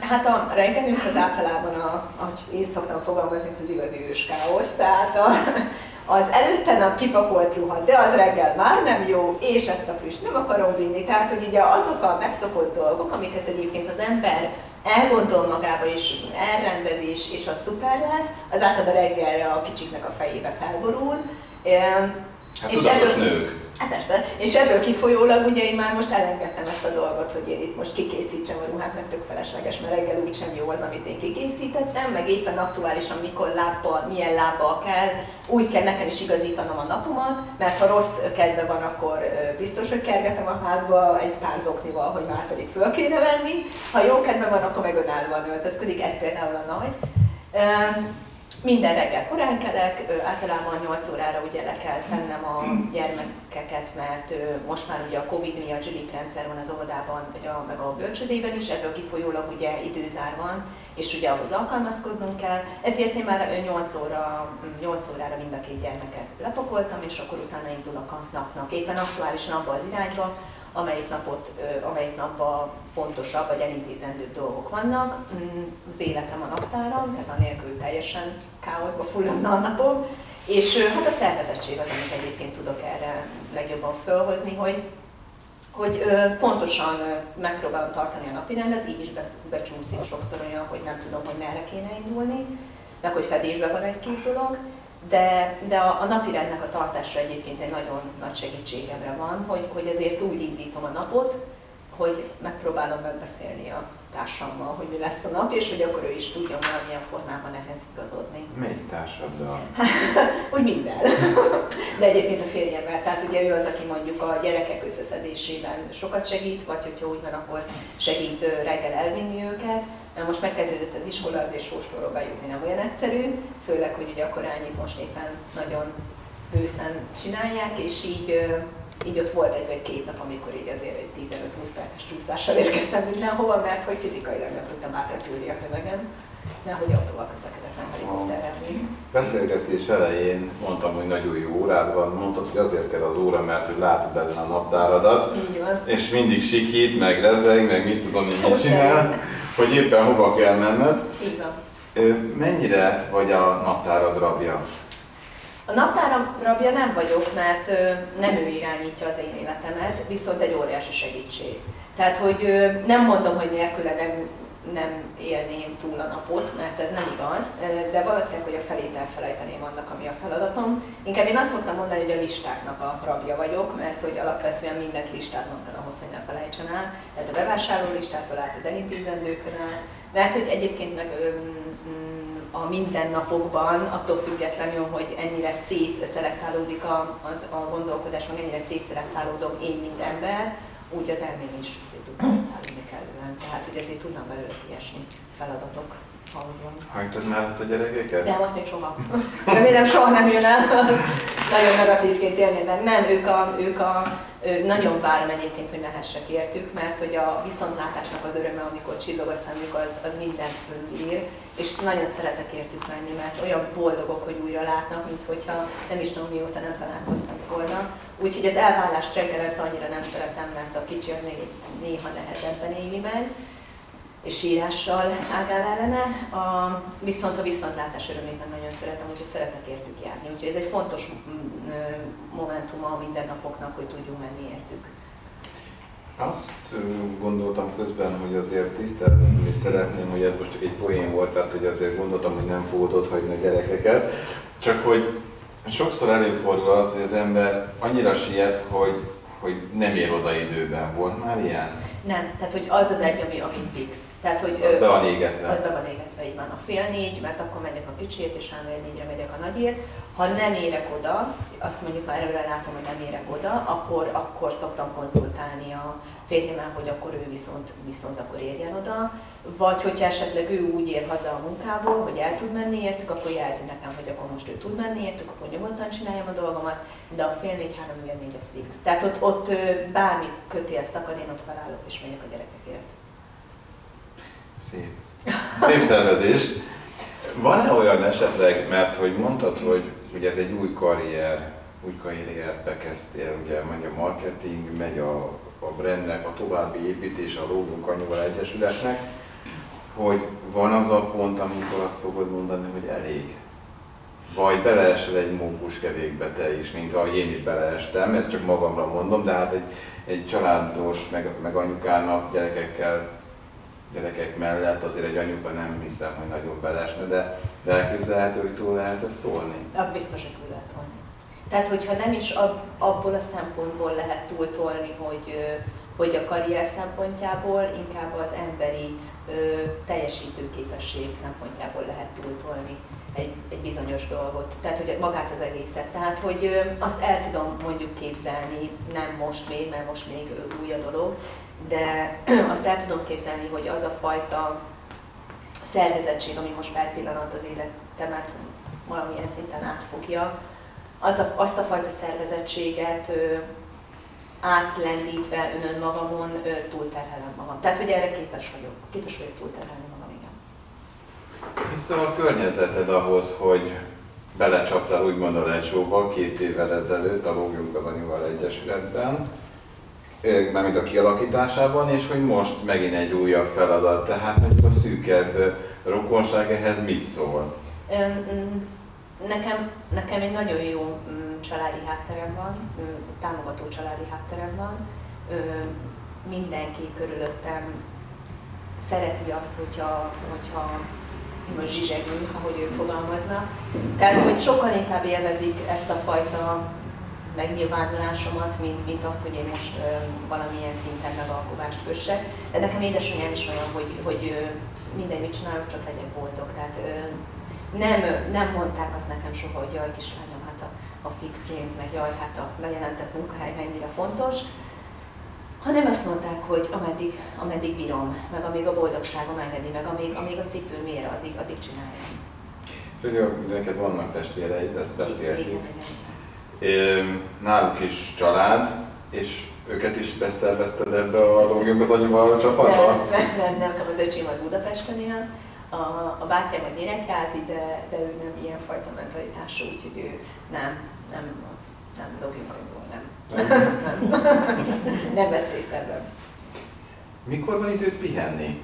Speaker 2: Hát a reggelünk az általában, a, ahogy én szoktam fogalmazni, ez az igazi őskáosz, tehát a, az előtte nap kipakolt ruha, de az reggel már nem jó, és ezt a füst nem akarom vinni. Tehát, hogy ugye azok a megszokott dolgok, amiket egyébként az ember elgondol magába, és elrendezés, és az szuper lesz, az általában reggelre a kicsiknek a fejébe felborul.
Speaker 1: Hát és ebből, nők.
Speaker 2: Hát persze, és ebből kifolyólag ugye én már most elengedtem ezt a dolgot, hogy én itt most kikészítsem a ruhát, mert tök felesleges, mert reggel úgysem jó az, amit én kikészítettem, meg éppen aktuálisan mikor lábbal, milyen lábbal kell, úgy kell nekem is igazítanom a napomat, mert ha rossz kedve van, akkor biztos, hogy kergetem a házba egy pár zoknival, hogy már pedig föl kéne venni, ha jó kedve van, akkor meg önállóan öltözködik, ez például a nagy. Minden reggel korán kelek, általában 8 órára ugye le kell tennem a gyermekeket, mert most már ugye a Covid miatt zsilip rendszer van az óvodában, vagy a, meg a bölcsödében is, ebből kifolyólag ugye időzár van, és ugye ahhoz alkalmazkodnunk kell, ezért én már 8, óra, 8 órára mind a két gyermeket lepakoltam, és akkor utána indulok a napnak. Éppen aktuálisan abba az irányba, amelyik, napot, amelyik napban fontosabb vagy elintézendőbb dolgok vannak. Mm, az életem a naptáram, tehát anélkül teljesen káoszba fulladna a napom. És hát a szervezettség az, amit egyébként tudok erre legjobban felhozni, hogy hogy pontosan megpróbálom tartani a napirendet, így is becsúszik sokszor olyan, hogy nem tudom, hogy merre kéne indulni, meg hogy fedésben van egy-két dolog, de, de a, a napi rendnek a tartása egyébként egy nagyon nagy segítségemre van, hogy, hogy azért úgy indítom a napot, hogy megpróbálom megbeszélni a társammal, hogy mi lesz a nap, és hogy akkor ő is tudjon valamilyen formában ehhez igazodni.
Speaker 1: Melyik társaddal?
Speaker 2: Úgy minden. De egyébként a férjemmel, tehát ugye ő az, aki mondjuk a gyerekek összeszedésében sokat segít, vagy hogyha úgy van, akkor segít reggel elvinni őket. Most megkezdődött az iskola, azért sóstóról bejutni nem olyan egyszerű, főleg, hogy ugye a korányit most éppen nagyon bőszen csinálják, és így így ott volt egy vagy két nap, amikor így azért egy 15-20 perces csúszással érkeztem mindenhova, mert hogy fizikailag nem tudtam átrepülni a tömegen. Nehogy autóval közlekedett, nem helikopterrel
Speaker 1: Beszélgetés elején mondtam, hogy nagyon jó órád van, mondtad, hogy azért kell az óra, mert hogy látod belőle a naptáradat, és mindig sikít, meg rezeg, meg mit tudom, hogy mit csinál, hogy éppen hova kell menned.
Speaker 2: Így van.
Speaker 1: Mennyire vagy a naptárad rabja?
Speaker 2: A naptáram rabja nem vagyok, mert nem ő irányítja az én életemet, viszont egy óriási segítség. Tehát, hogy nem mondom, hogy nélküle nem, nem élném túl a napot, mert ez nem igaz, de valószínűleg, hogy a felét elfelejteném annak, ami a feladatom. Inkább én azt szoktam mondani, hogy a listáknak a rabja vagyok, mert hogy alapvetően mindent listáznom kell ahhoz, hogy ne felejtsen el. Tehát a bevásárló listától át az elintézendőkön át, mert hogy egyébként meg a mindennapokban, attól függetlenül, hogy ennyire szétszelektálódik a, az, a gondolkodás, meg ennyire szétszelektálódom én, mint ember, úgy az elmém is szét tud szelektálódni kellően. Tehát, hogy ezért tudnak belőle kiesni feladatok, van.
Speaker 1: Hajtad ott a gyerekeket?
Speaker 2: De azt még soha. Remélem soha nem jön el, nagyon negatívként élni, mert nem, ők a, ők a ő, nagyon várom egyébként, hogy mehessek értük, mert hogy a viszontlátásnak az öröme, amikor csillog a szemük, az, az mindent fölír, és nagyon szeretek értük menni, mert olyan boldogok, hogy újra látnak, mint hogyha nem is tudom mióta nem találkoztak volna. Úgyhogy az elvállást reggelente annyira nem szeretem, mert a kicsi az még néha nehezebben éli meg, és írással ágál ellene. A, viszont a viszontlátás örömét nem nagyon szeretem, úgyhogy szeretek értük járni. Úgyhogy ez egy fontos mm, momentum a mindennapoknak, hogy tudjunk menni értük.
Speaker 1: Azt gondoltam közben, hogy azért tisztelni szeretném, hogy ez most csak egy poén volt, tehát hogy azért gondoltam, hogy nem fogod ott hagyni a gyerekeket. Csak hogy sokszor előfordul az, hogy az ember annyira siet, hogy, hogy nem ér oda időben. Volt már ilyen?
Speaker 2: Nem, tehát hogy az az egy, ami, ami fix. Tehát, hogy
Speaker 1: Az be van égetve.
Speaker 2: Az be van égetve, így van a fél négy, mert akkor megyek a kicsiért, és három négyre megyek a nagyért. Ha nem érek oda, azt mondjuk már előre látom, hogy nem érek oda, akkor, akkor szoktam konzultálni a férjemmel, hogy akkor ő viszont, viszont akkor érjen oda. Vagy hogyha esetleg ő úgy ér haza a munkából, hogy el tud menni értük, akkor jelzi nekem, hogy akkor most ő tud menni értük, akkor nyugodtan csináljam a dolgomat, de a fél négy, három, négy, négy az fix. Tehát ott, ott bármi kötél szakad, én ott felállok és megyek a gyerekekért.
Speaker 1: Szép. Szép szervezés. Van-e olyan esetleg, mert hogy mondtad, hogy, hogy ez egy új karrier, új karrierbe kezdtél, ugye megy a marketing, megy a, a brandnek, a további építés, a Lógunk Anyuval Egyesületnek, hogy van az a pont, amikor azt fogod mondani, hogy elég. Vagy beleesel egy mókuskerékbe te is, mint ahogy én is beleestem, ezt csak magamra mondom, de hát egy, egy családos, meg, meg anyukának, gyerekekkel gyerekek mellett azért egy anyuka nem hiszem, hogy nagyon belesne, de, de elképzelhető, hogy túl lehet ezt tolni.
Speaker 2: Ab biztos, hogy túl lehet tolni. Tehát, hogyha nem is ab, abból a szempontból lehet túltolni, hogy, hogy a karrier szempontjából, inkább az emberi ö, teljesítőképesség szempontjából lehet túltolni egy, egy bizonyos dolgot. Tehát, hogy magát az egészet. Tehát, hogy ö, azt el tudom mondjuk képzelni, nem most még, mert most még új a dolog, de azt el tudom képzelni, hogy az a fajta szervezettség, ami most per pillanat az életemet valamilyen szinten átfogja, az a, azt a fajta szervezettséget ö, átlendítve önön magamon ö, túlterhelem magam. Tehát, hogy erre képes vagyok. Képes vagyok túlterhelni magam, igen.
Speaker 1: Hiszen a környezeted ahhoz, hogy belecsaptál úgymond a lecsóba két évvel ezelőtt a Lógjunk az Anyuval Egyesületben, mármint a kialakításában, és hogy most megint egy újabb feladat, tehát mondjuk a szűkebb rokonság ehhez mit szól?
Speaker 2: Nekem, nekem egy nagyon jó családi hátterem van, támogató családi hátterem van. Mindenki körülöttem szereti azt, hogyha, hogyha most zsizsegünk, ahogy ők fogalmaznak. Tehát, hogy sokkal inkább élvezik ezt a fajta megnyilvánulásomat, mint, mint azt, hogy én most valamilyen szinten megalkovást kössek. De nekem édesanyám is olyan, hogy, hogy mindegy, mit csinálok, csak legyek boldog. Tehát nem, nem mondták azt nekem soha, hogy jaj, kislányom, hát a, a fix pénz, meg jaj, hát a bejelentett munkahely mennyire fontos, hanem azt mondták, hogy ameddig, ameddig bírom, meg amíg a boldogságom engedi, meg amíg, amíg a cipőm ér, addig, addig csináljam.
Speaker 1: Neked vannak testvéreid, ezt beszéltük.
Speaker 2: Igen, igen.
Speaker 1: Náluk is család, és őket is beszervezted ebbe a Lógjunk az anyuval csapatba?
Speaker 2: Nem, nem, nem, nekem az öcsém az Budapesten él, a, a bátyám az Nyíregyházi, de, de ő nem ilyen fajta mentalitású, úgyhogy ő nem, nem, nem lógjunk anyuból, nem. nem. nem vesz részt ebben.
Speaker 1: Mikor van időt pihenni?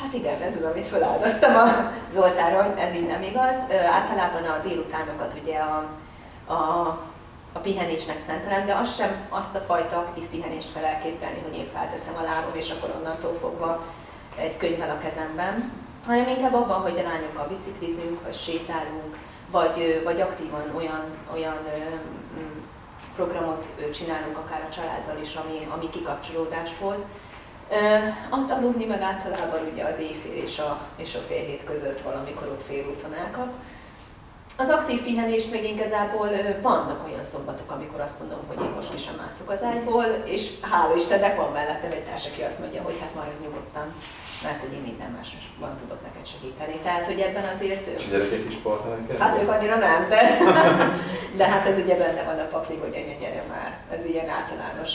Speaker 2: Hát igen, ez az, amit feláldoztam a Zoltáron, ez így nem igaz. Általában a délutánokat ugye a, a, a pihenésnek szentelem, de azt sem azt a fajta aktív pihenést kell elképzelni, hogy én felteszem a lábam, és akkor onnantól fogva egy könyvvel a kezemben, hanem inkább abban, hogy a lányokkal biciklizünk, vagy sétálunk, vagy, vagy aktívan olyan, olyan programot csinálunk akár a családdal is, ami, ami kikapcsolódást hoz. Ott aludni meg általában ugye az éjfél és a, és a fél hét között valamikor ott félúton elkap. Az aktív pihenést meg igazából vannak olyan szombatok, amikor azt mondom, hogy én most ki sem mászok az ágyból, és hála Istennek van mellettem egy társ, aki azt mondja, hogy hát maradj nyugodtan, mert hogy én minden másban tudok neked segíteni. Tehát, hogy ebben azért...
Speaker 1: És a gyerekek is sportolnak
Speaker 2: Hát ők annyira nem, de, de hát ez ugye benne van a pakli, hogy anya gyere már. Ez ilyen általános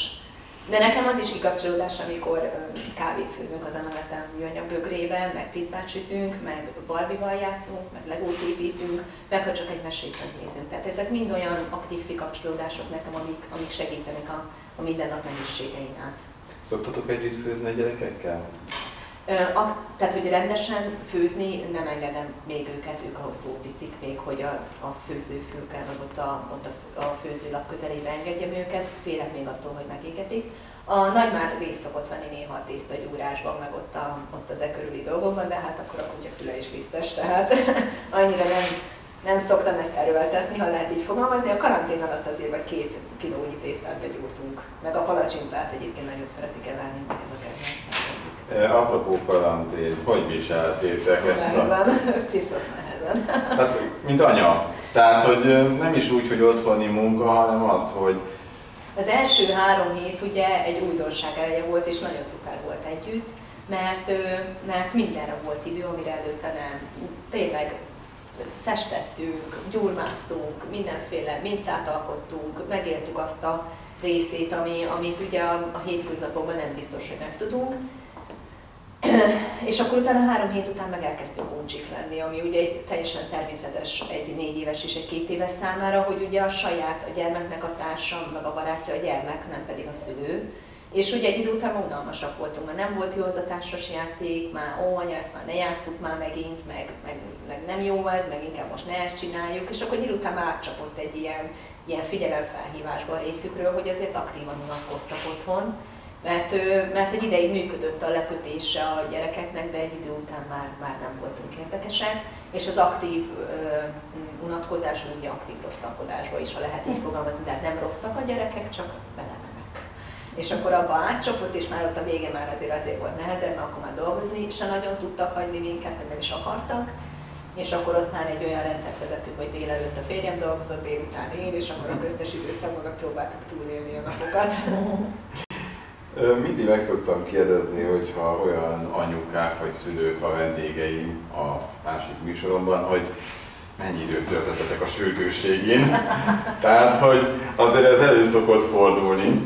Speaker 2: de nekem az is kikapcsolódás, amikor kávét főzünk az emeletem műanyag bögrébe, meg pizzát sütünk, meg Barbie-val játszunk, meg legót építünk, meg ha csak egy mesét nézünk. Tehát ezek mind olyan aktív kikapcsolódások nekem, amik, amik segítenek a, a mindennap nehézségein át.
Speaker 1: Szoktatok együtt főzni a gyerekekkel?
Speaker 2: Tehát, hogy rendesen főzni nem engedem még őket, ők ahhoz túl picik még, hogy a, a főzőfülkel, vagy ott, a, ott a, a főzőlap közelébe engedjem őket, félek még attól, hogy megégetik. A nagy már részt szokott venni néha a tésztagyúrásban, meg ott, a, ott az e körüli dolgokban, de hát akkor a kutyafüle is biztos, tehát annyira nem, nem szoktam ezt erőltetni, ha lehet így fogalmazni. A karantén alatt azért vagy két kilónyi tésztát begyúrtunk, meg a palacsintát egyébként nagyon szeretik elállni, meg ez a kedvencem.
Speaker 1: E, apropó karantén, hogy viseltétek ezt a...
Speaker 2: Nehezen, piszok nehezen.
Speaker 1: Hát, mint anya. Tehát, hogy nem is úgy, hogy otthoni munka, hanem azt, hogy
Speaker 2: Az első három hét ugye egy újdonság eleje volt, és nagyon szuper volt együtt, mert, mert mindenre volt idő, amire előtte nem. Tényleg festettünk, gyurmáztunk, mindenféle mintát alkottunk, megéltük azt a részét, ami, amit ugye a, a hétköznapokban nem biztos, hogy meg tudunk. És akkor utána három hét után meg elkezdtünk uncsik lenni, ami ugye egy teljesen természetes egy négy éves és egy két éves számára, hogy ugye a saját, a gyermeknek a társa, meg a barátja a gyermek, nem pedig a szülő. És ugye egy idő után unalmasak voltunk, mert nem volt jó az a társas játék, már ó, anya, ezt már ne játsszuk már megint, meg, meg, meg nem jó ez, meg inkább most ne ezt csináljuk, és akkor egy idő után már átcsapott egy ilyen, ilyen figyelemfelhívásba a részükről, hogy azért aktívan unatkoztak otthon, mert, mert egy ideig működött a lekötése a gyerekeknek, de egy idő után már, már nem voltunk érdekesek, és az aktív unatkozás ugye aktív rosszalkodásba is, ha lehet így fogalmazni, tehát nem rosszak a gyerekek, csak belemennek. És akkor abba átcsapott, és már ott a vége már azért azért volt nehezebb, mert akkor már dolgozni se nagyon tudtak hagyni minket, vagy nem is akartak. És akkor ott már egy olyan rendszert vezettük, hogy délelőtt a férjem dolgozott, délután én, és akkor a köztes időszakban megpróbáltuk túlélni a napokat.
Speaker 1: Mindig meg szoktam kérdezni, hogyha olyan anyukák vagy szülők a vendégeim a másik műsoromban, hogy mennyi időt töltöttetek a sürgősségén. Tehát, hogy azért ez elő szokott fordulni,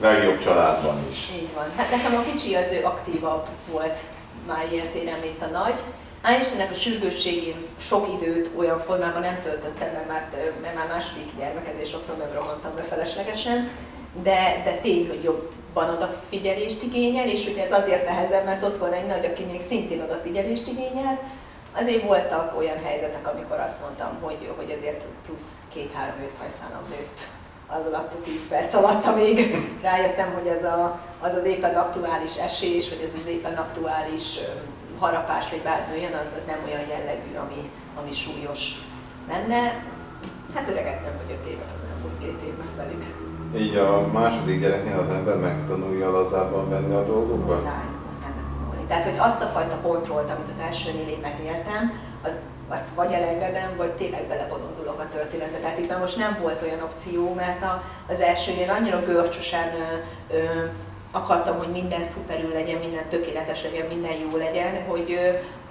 Speaker 1: legjobb családban is.
Speaker 2: Így van. Hát nekem a kicsi az ő aktívabb volt már ilyen téren, mint a nagy. Hál' Istennek a sürgősségén sok időt olyan formában nem töltöttem, mert már, mert már második gyermek, ezért sokszor nem rohantam be feleslegesen, de, de tény, hogy jobban odafigyelést igényel, és ugye ez azért nehezebb, mert ott van egy nagy, aki még szintén odafigyelést igényel. Azért voltak olyan helyzetek, amikor azt mondtam, hogy, hogy azért plusz két-három őszhajszálam nőtt az alatt a 10 perc alatt, amíg rájöttem, hogy ez a, az az éppen aktuális esés, vagy ez az éppen aktuális harapás vagy bármi olyan, az, az nem olyan jellegű, ami, ami súlyos lenne. Hát öregettem vagy öt évet az elmúlt két évben velük.
Speaker 1: Így a második gyereknél az ember megtanulja lazábban venni a dolgokba?
Speaker 2: Muszáj, muszáj megtanulni. Tehát, hogy azt a fajta kontrollt, amit az első nél én megéltem, az, azt vagy elengedem, vagy tényleg belebolondulok a történetbe. Tehát itt most nem volt olyan opció, mert a, az elsőnél annyira görcsösen ö, ö, akartam, hogy minden szuperül legyen, minden tökéletes legyen, minden jó legyen, hogy,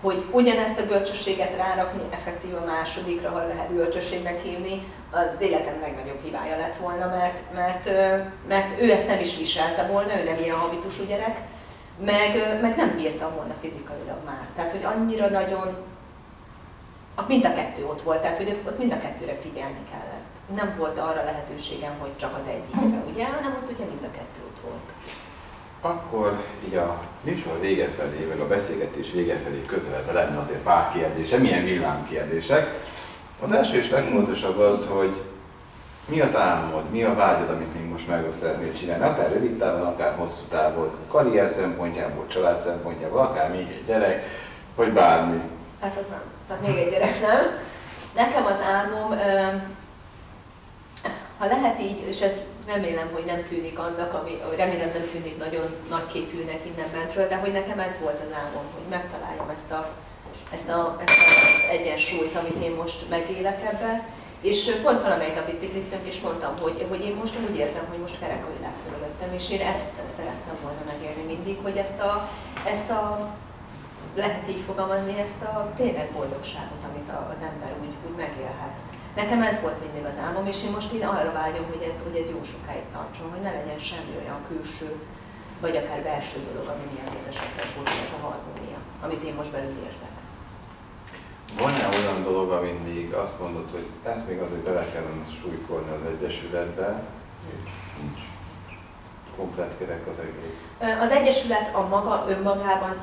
Speaker 2: hogy ugyanezt a görcsösséget rárakni effektív a másodikra, ha lehet görcsösségnek hívni, az életem legnagyobb hibája lett volna, mert, mert, mert ő ezt nem is viselte volna, ő nem ilyen habitusú gyerek, meg, meg nem bírtam volna fizikailag már. Tehát, hogy annyira nagyon, mind a kettő ott volt, tehát hogy ott mind a kettőre figyelni kellett. Nem volt arra lehetőségem, hogy csak az egyikre, ugye, hanem ott ugye mind a kettő ott volt.
Speaker 1: Akkor így a műsor vége felé, meg a beszélgetés vége felé közeledve lenne azért pár kérdése, milyen villámkérdések. Az első és legfontosabb az, hogy mi az álmod, mi a vágyad, amit még most meg szeretnél csinálni, akár rövid távon, akár hosszú távon, karrier szempontjából, család szempontjából, akár még egy gyerek, vagy bármi.
Speaker 2: Hát az nem, tehát még egy gyerek nem. Nekem az álmom, ha lehet így, és ez remélem, hogy nem tűnik annak, ami, remélem nem tűnik nagyon nagy képűnek innen bentről, de hogy nekem ez volt az álmom, hogy megtaláljam ezt a, ezt a, ezt a egyensúlyt, amit én most megélek ebbe. És pont valamelyik a bicikliztünk, és mondtam, hogy, hogy én most úgy érzem, hogy most kerek a világ körülöttem, és én ezt szerettem volna megélni mindig, hogy ezt a, ezt a lehet így fogalmazni, ezt a tényleg boldogságot, amit az ember úgy, úgy megélhet. Nekem ez volt mindig az álmom, és én most én arra vágyom, hogy ez, hogy ez jó sokáig tartson, hogy ne legyen semmi olyan külső, vagy akár belső dolog, ami milyen esetleg volt ez a harmónia, amit én most belül érzek.
Speaker 1: Van-e olyan dolog, amit még azt mondod, hogy ezt még azért bele kellene súlykolni az Egyesületbe, és nincs komplet kerek az egész?
Speaker 2: Az Egyesület a maga önmagában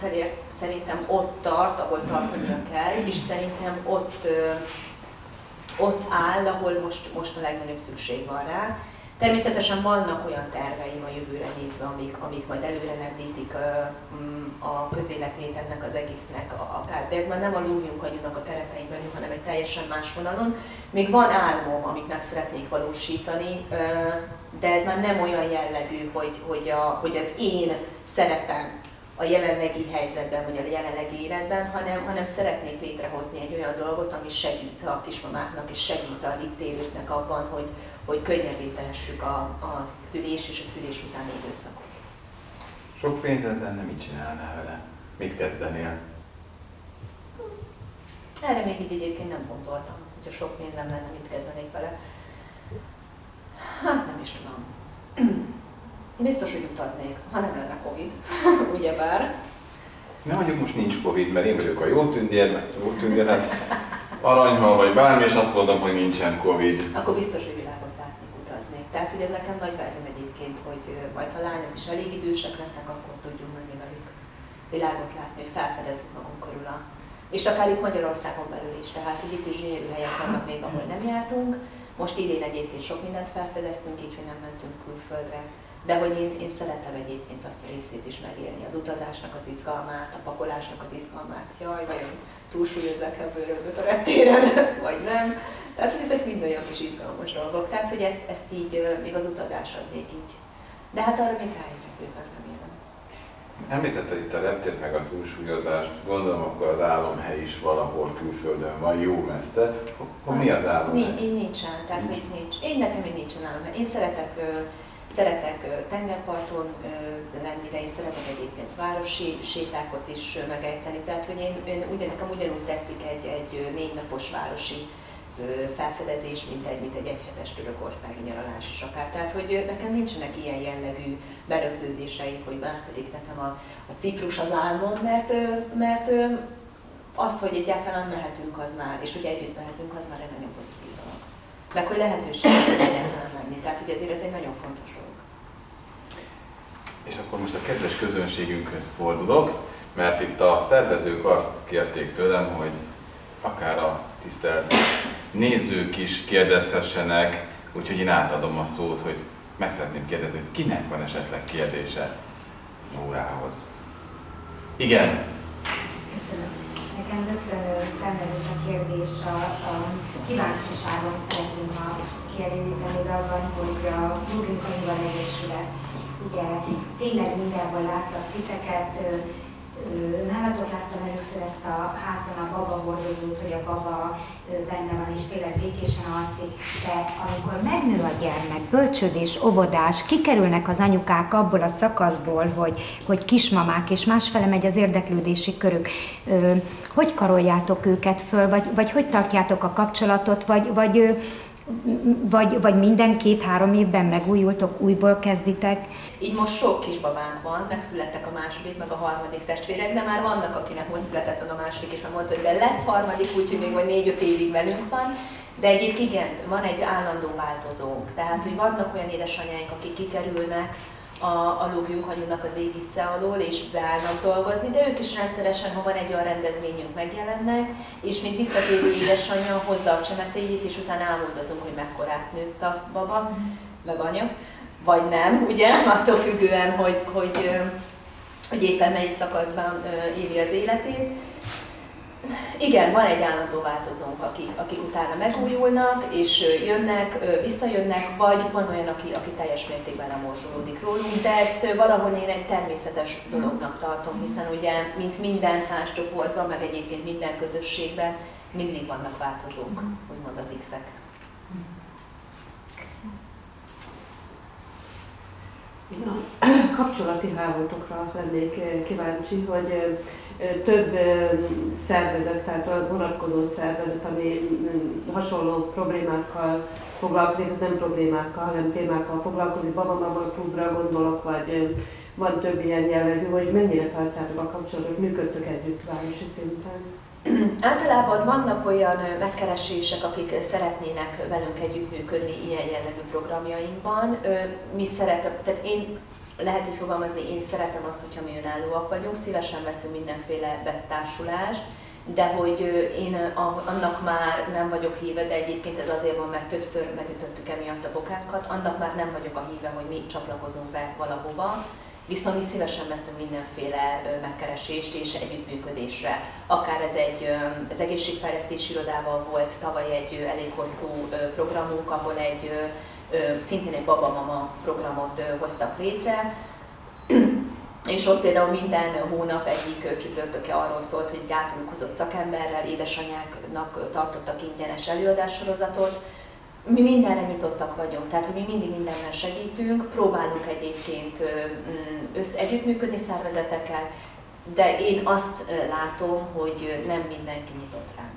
Speaker 2: szerintem ott tart, ahol tartania kell, és szerintem ott ott áll, ahol most, most a legnagyobb szükség van rá. Természetesen vannak olyan terveim a jövőre nézve, amik, amik majd előre lendítik mm, a közéletét ennek az egésznek akár, de ez már nem a lógyunk agyunak a kereteiben, hanem egy teljesen más vonalon. Még van álmom, amit meg szeretnék valósítani, de ez már nem olyan jellegű, hogy, hogy, a, hogy az én szerepem a jelenlegi helyzetben, vagy a jelenlegi életben, hanem, hanem szeretnék létrehozni egy olyan dolgot, ami segít a kismamáknak, és segít az itt élőknek abban, hogy, hogy könnyebbé tehessük a, a szülés és a szülés utáni időszakot.
Speaker 1: Sok pénzed lenne, mit csinálnál vele? Mit kezdenél?
Speaker 2: Erre még így egyébként nem gondoltam, hogyha sok pénzem lenne, mit kezdenék vele. Hát nem is tudom. Biztos, hogy utaznék, ha nem lenne Covid, ugyebár.
Speaker 1: Nem mondjuk most nincs Covid, mert én vagyok a jó tündér, jó tündér, aranyhal vagy bármi, és azt mondom, hogy nincsen Covid.
Speaker 2: Akkor biztos, hogy utaznék. Tehát, hogy ez nekem nagy vágyom egyébként, hogy majd ha lányok is elég idősek lesznek, akkor tudjunk menni velük világot látni, hogy felfedezzük magunk körül a és akár itt Magyarországon belül is, tehát hogy itt is gyönyörű helyek vannak még, ahol nem jártunk. Most idén egyébként sok mindent felfedeztünk, így, hogy nem mentünk külföldre de hogy én, én szeretem egyébként azt a részét is megélni, az utazásnak az izgalmát, a pakolásnak az izgalmát. Jaj, vajon túlsúlyozzák bőrödöt a reptéren, vagy nem. Tehát, hogy ezek mind olyan kis izgalmas dolgok. Tehát, hogy ezt, ezt így, még az utazás az még így. De hát arra még rájöttek bőven, remélem.
Speaker 1: Említetted itt a reptért meg a túlsúlyozást, gondolom akkor az álomhely is valahol külföldön van, jó messze. Akkor mi az álomhely?
Speaker 2: Én nincsen, tehát nincs. még nincs. Én nekem még nincsen álomhely. Én szeretek Szeretek tengerparton lenni, de én szeretek egyébként városi sétákot is megejteni. Tehát, hogy én, én ugyan, nekem ugyanúgy tetszik egy, egy négy napos városi felfedezés, mint egy, mint egy egyhetes törökországi nyaralás is akár. Tehát, hogy nekem nincsenek ilyen jellegű berögződéseik, hogy már pedig nekem a, a Ciprus az álmom, mert, mert az, hogy egyáltalán mehetünk, az már, és hogy együtt mehetünk, az már egy nagyon pozitív dolog. Meg hogy lehetőség egyáltalán menni. Tehát, hogy ezért ez egy nagyon fontos
Speaker 1: és akkor most a kedves közönségünkhöz fordulok, mert itt a szervezők azt kérték tőlem, hogy akár a tisztelt nézők is kérdezhessenek, úgyhogy én átadom a szót, hogy meg szeretném kérdezni, hogy kinek van esetleg kérdése Nórához. Igen.
Speaker 3: Nekem rögtön felmerült a kérdés, a, a kíváncsiságom szeretném ma kielégíteni abban, hogy a Könyvban Egyesület ugye tényleg mindenhol láttak titeket, Nálatok láttam először ezt a háton a baba hordozót, hogy a baba benne van és tényleg békésen alszik, de amikor megnő a gyermek, bölcsödés, óvodás, kikerülnek az anyukák abból a szakaszból, hogy, hogy kismamák, és másfele megy az érdeklődési körük, hogy karoljátok őket föl, vagy, vagy hogy tartjátok a kapcsolatot, vagy, vagy vagy, vagy minden két-három évben megújultok, újból kezditek?
Speaker 2: Így most sok kisbabánk van, megszülettek a második, meg a harmadik testvérek, de már vannak, akinek most született meg a második, és már mondta, hogy de lesz harmadik, úgyhogy még vagy négy-öt évig velünk van. De egyébként igen, van egy állandó változónk. Tehát, hogy vannak olyan édesanyáink, akik kikerülnek, a, a anyunak az égisze alól, és beállnak dolgozni, de ők is rendszeresen, ha van egy olyan rendezvényünk, megjelennek, és mint visszatérő édesanyja hozza a csemetéjét, és utána álmodozunk, hogy mekkorát nőtt a baba, meg anya, vagy nem, ugye, attól függően, hogy, hogy, hogy éppen melyik szakaszban éli az életét. Igen, van egy állandó változónk, akik, akik utána megújulnak, és jönnek, visszajönnek, vagy van olyan, aki, aki teljes mértékben nem morzsolódik rólunk, de ezt valahol én egy természetes dolognak tartom, hiszen ugye, mint minden csoportban, meg egyébként minden közösségben, mindig vannak változók, úgymond az X-ek.
Speaker 4: kapcsolati hálótokra lennék kíváncsi, hogy több szervezet, tehát a vonatkozó szervezet, ami hasonló problémákkal foglalkozik, nem problémákkal, hanem témákkal foglalkozik, Babamama klubra gondolok, vagy van több ilyen jellegű, hogy mennyire tartjátok a kapcsolatot, működtök együtt városi szinten?
Speaker 2: Általában vannak olyan megkeresések, akik szeretnének velünk együttműködni ilyen jellegű programjainkban. Mi szeretem, tehát én lehet így fogalmazni, én szeretem azt, hogyha mi önállóak vagyunk, szívesen veszünk mindenféle betársulást, de hogy én annak már nem vagyok híve, de egyébként ez azért van, mert többször megütöttük emiatt a bokánkat, annak már nem vagyok a híve, hogy mi csatlakozunk be valahova, viszont mi szívesen veszünk mindenféle megkeresést és együttműködésre. Akár ez egy az egészségfejlesztési irodával volt tavaly egy elég hosszú programunk, ahol egy szintén egy baba-mama programot hoztak létre, és ott például minden hónap egyik csütörtöke arról szólt, hogy általunk hozott szakemberrel, édesanyáknak tartottak ingyenes előadássorozatot. Mi mindenre nyitottak vagyunk, tehát hogy mi mindig mindenben segítünk, próbálunk egyébként mm, össze együttműködni szervezetekkel, de én azt látom, hogy nem mindenki nyitott rá.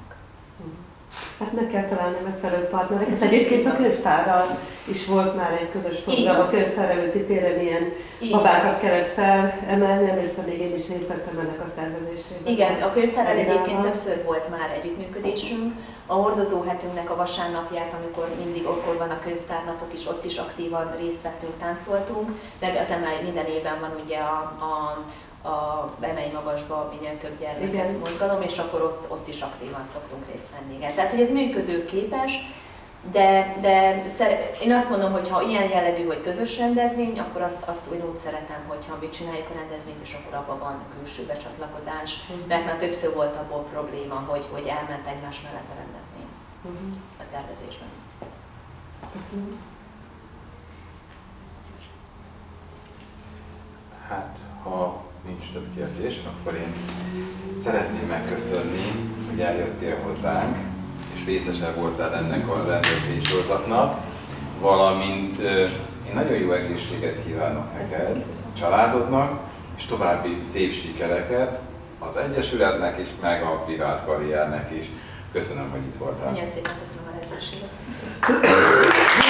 Speaker 4: Hát meg kell találni megfelelő partnereket. Egyébként a könyvtárral is volt már egy közös program, a könyvtár előtti téren ilyen babákat kellett felemelni, emlékszem, még én is részt vettem ennek a szervezésében.
Speaker 2: Igen, a könyvtárral egyébként többször volt már együttműködésünk. A hordozó hetünknek a vasárnapját, amikor mindig akkor van a könyvtárnapok is, ott is aktívan részt vettünk, táncoltunk, meg az emelj minden évben van ugye a, a a emelj magasba minél több gyermeket Igen. mozgalom, és akkor ott, ott is aktívan szoktunk részt venni. Igen. Tehát, hogy ez működőképes, de, de szer- én azt mondom, hogy ha ilyen jellegű, hogy közös rendezvény, akkor azt, azt úgy szeretem, hogyha mi csináljuk a rendezvényt, és akkor abban van külső becsatlakozás, uh-huh. mert már többször volt abból probléma, hogy, hogy elment egymás mellett a rendezvény uh-huh. a szervezésben.
Speaker 1: Köszönöm. Hát, ha nincs több kérdés, akkor én szeretném megköszönni, hogy eljöttél hozzánk, és részese voltál ennek a rendezvénysorozatnak, valamint én nagyon jó egészséget kívánok neked, családodnak, és további szép sikereket az Egyesületnek is, meg a privát karriernek is. Köszönöm, hogy itt voltál.
Speaker 2: Nagyon szépen köszönöm a lehetőséget.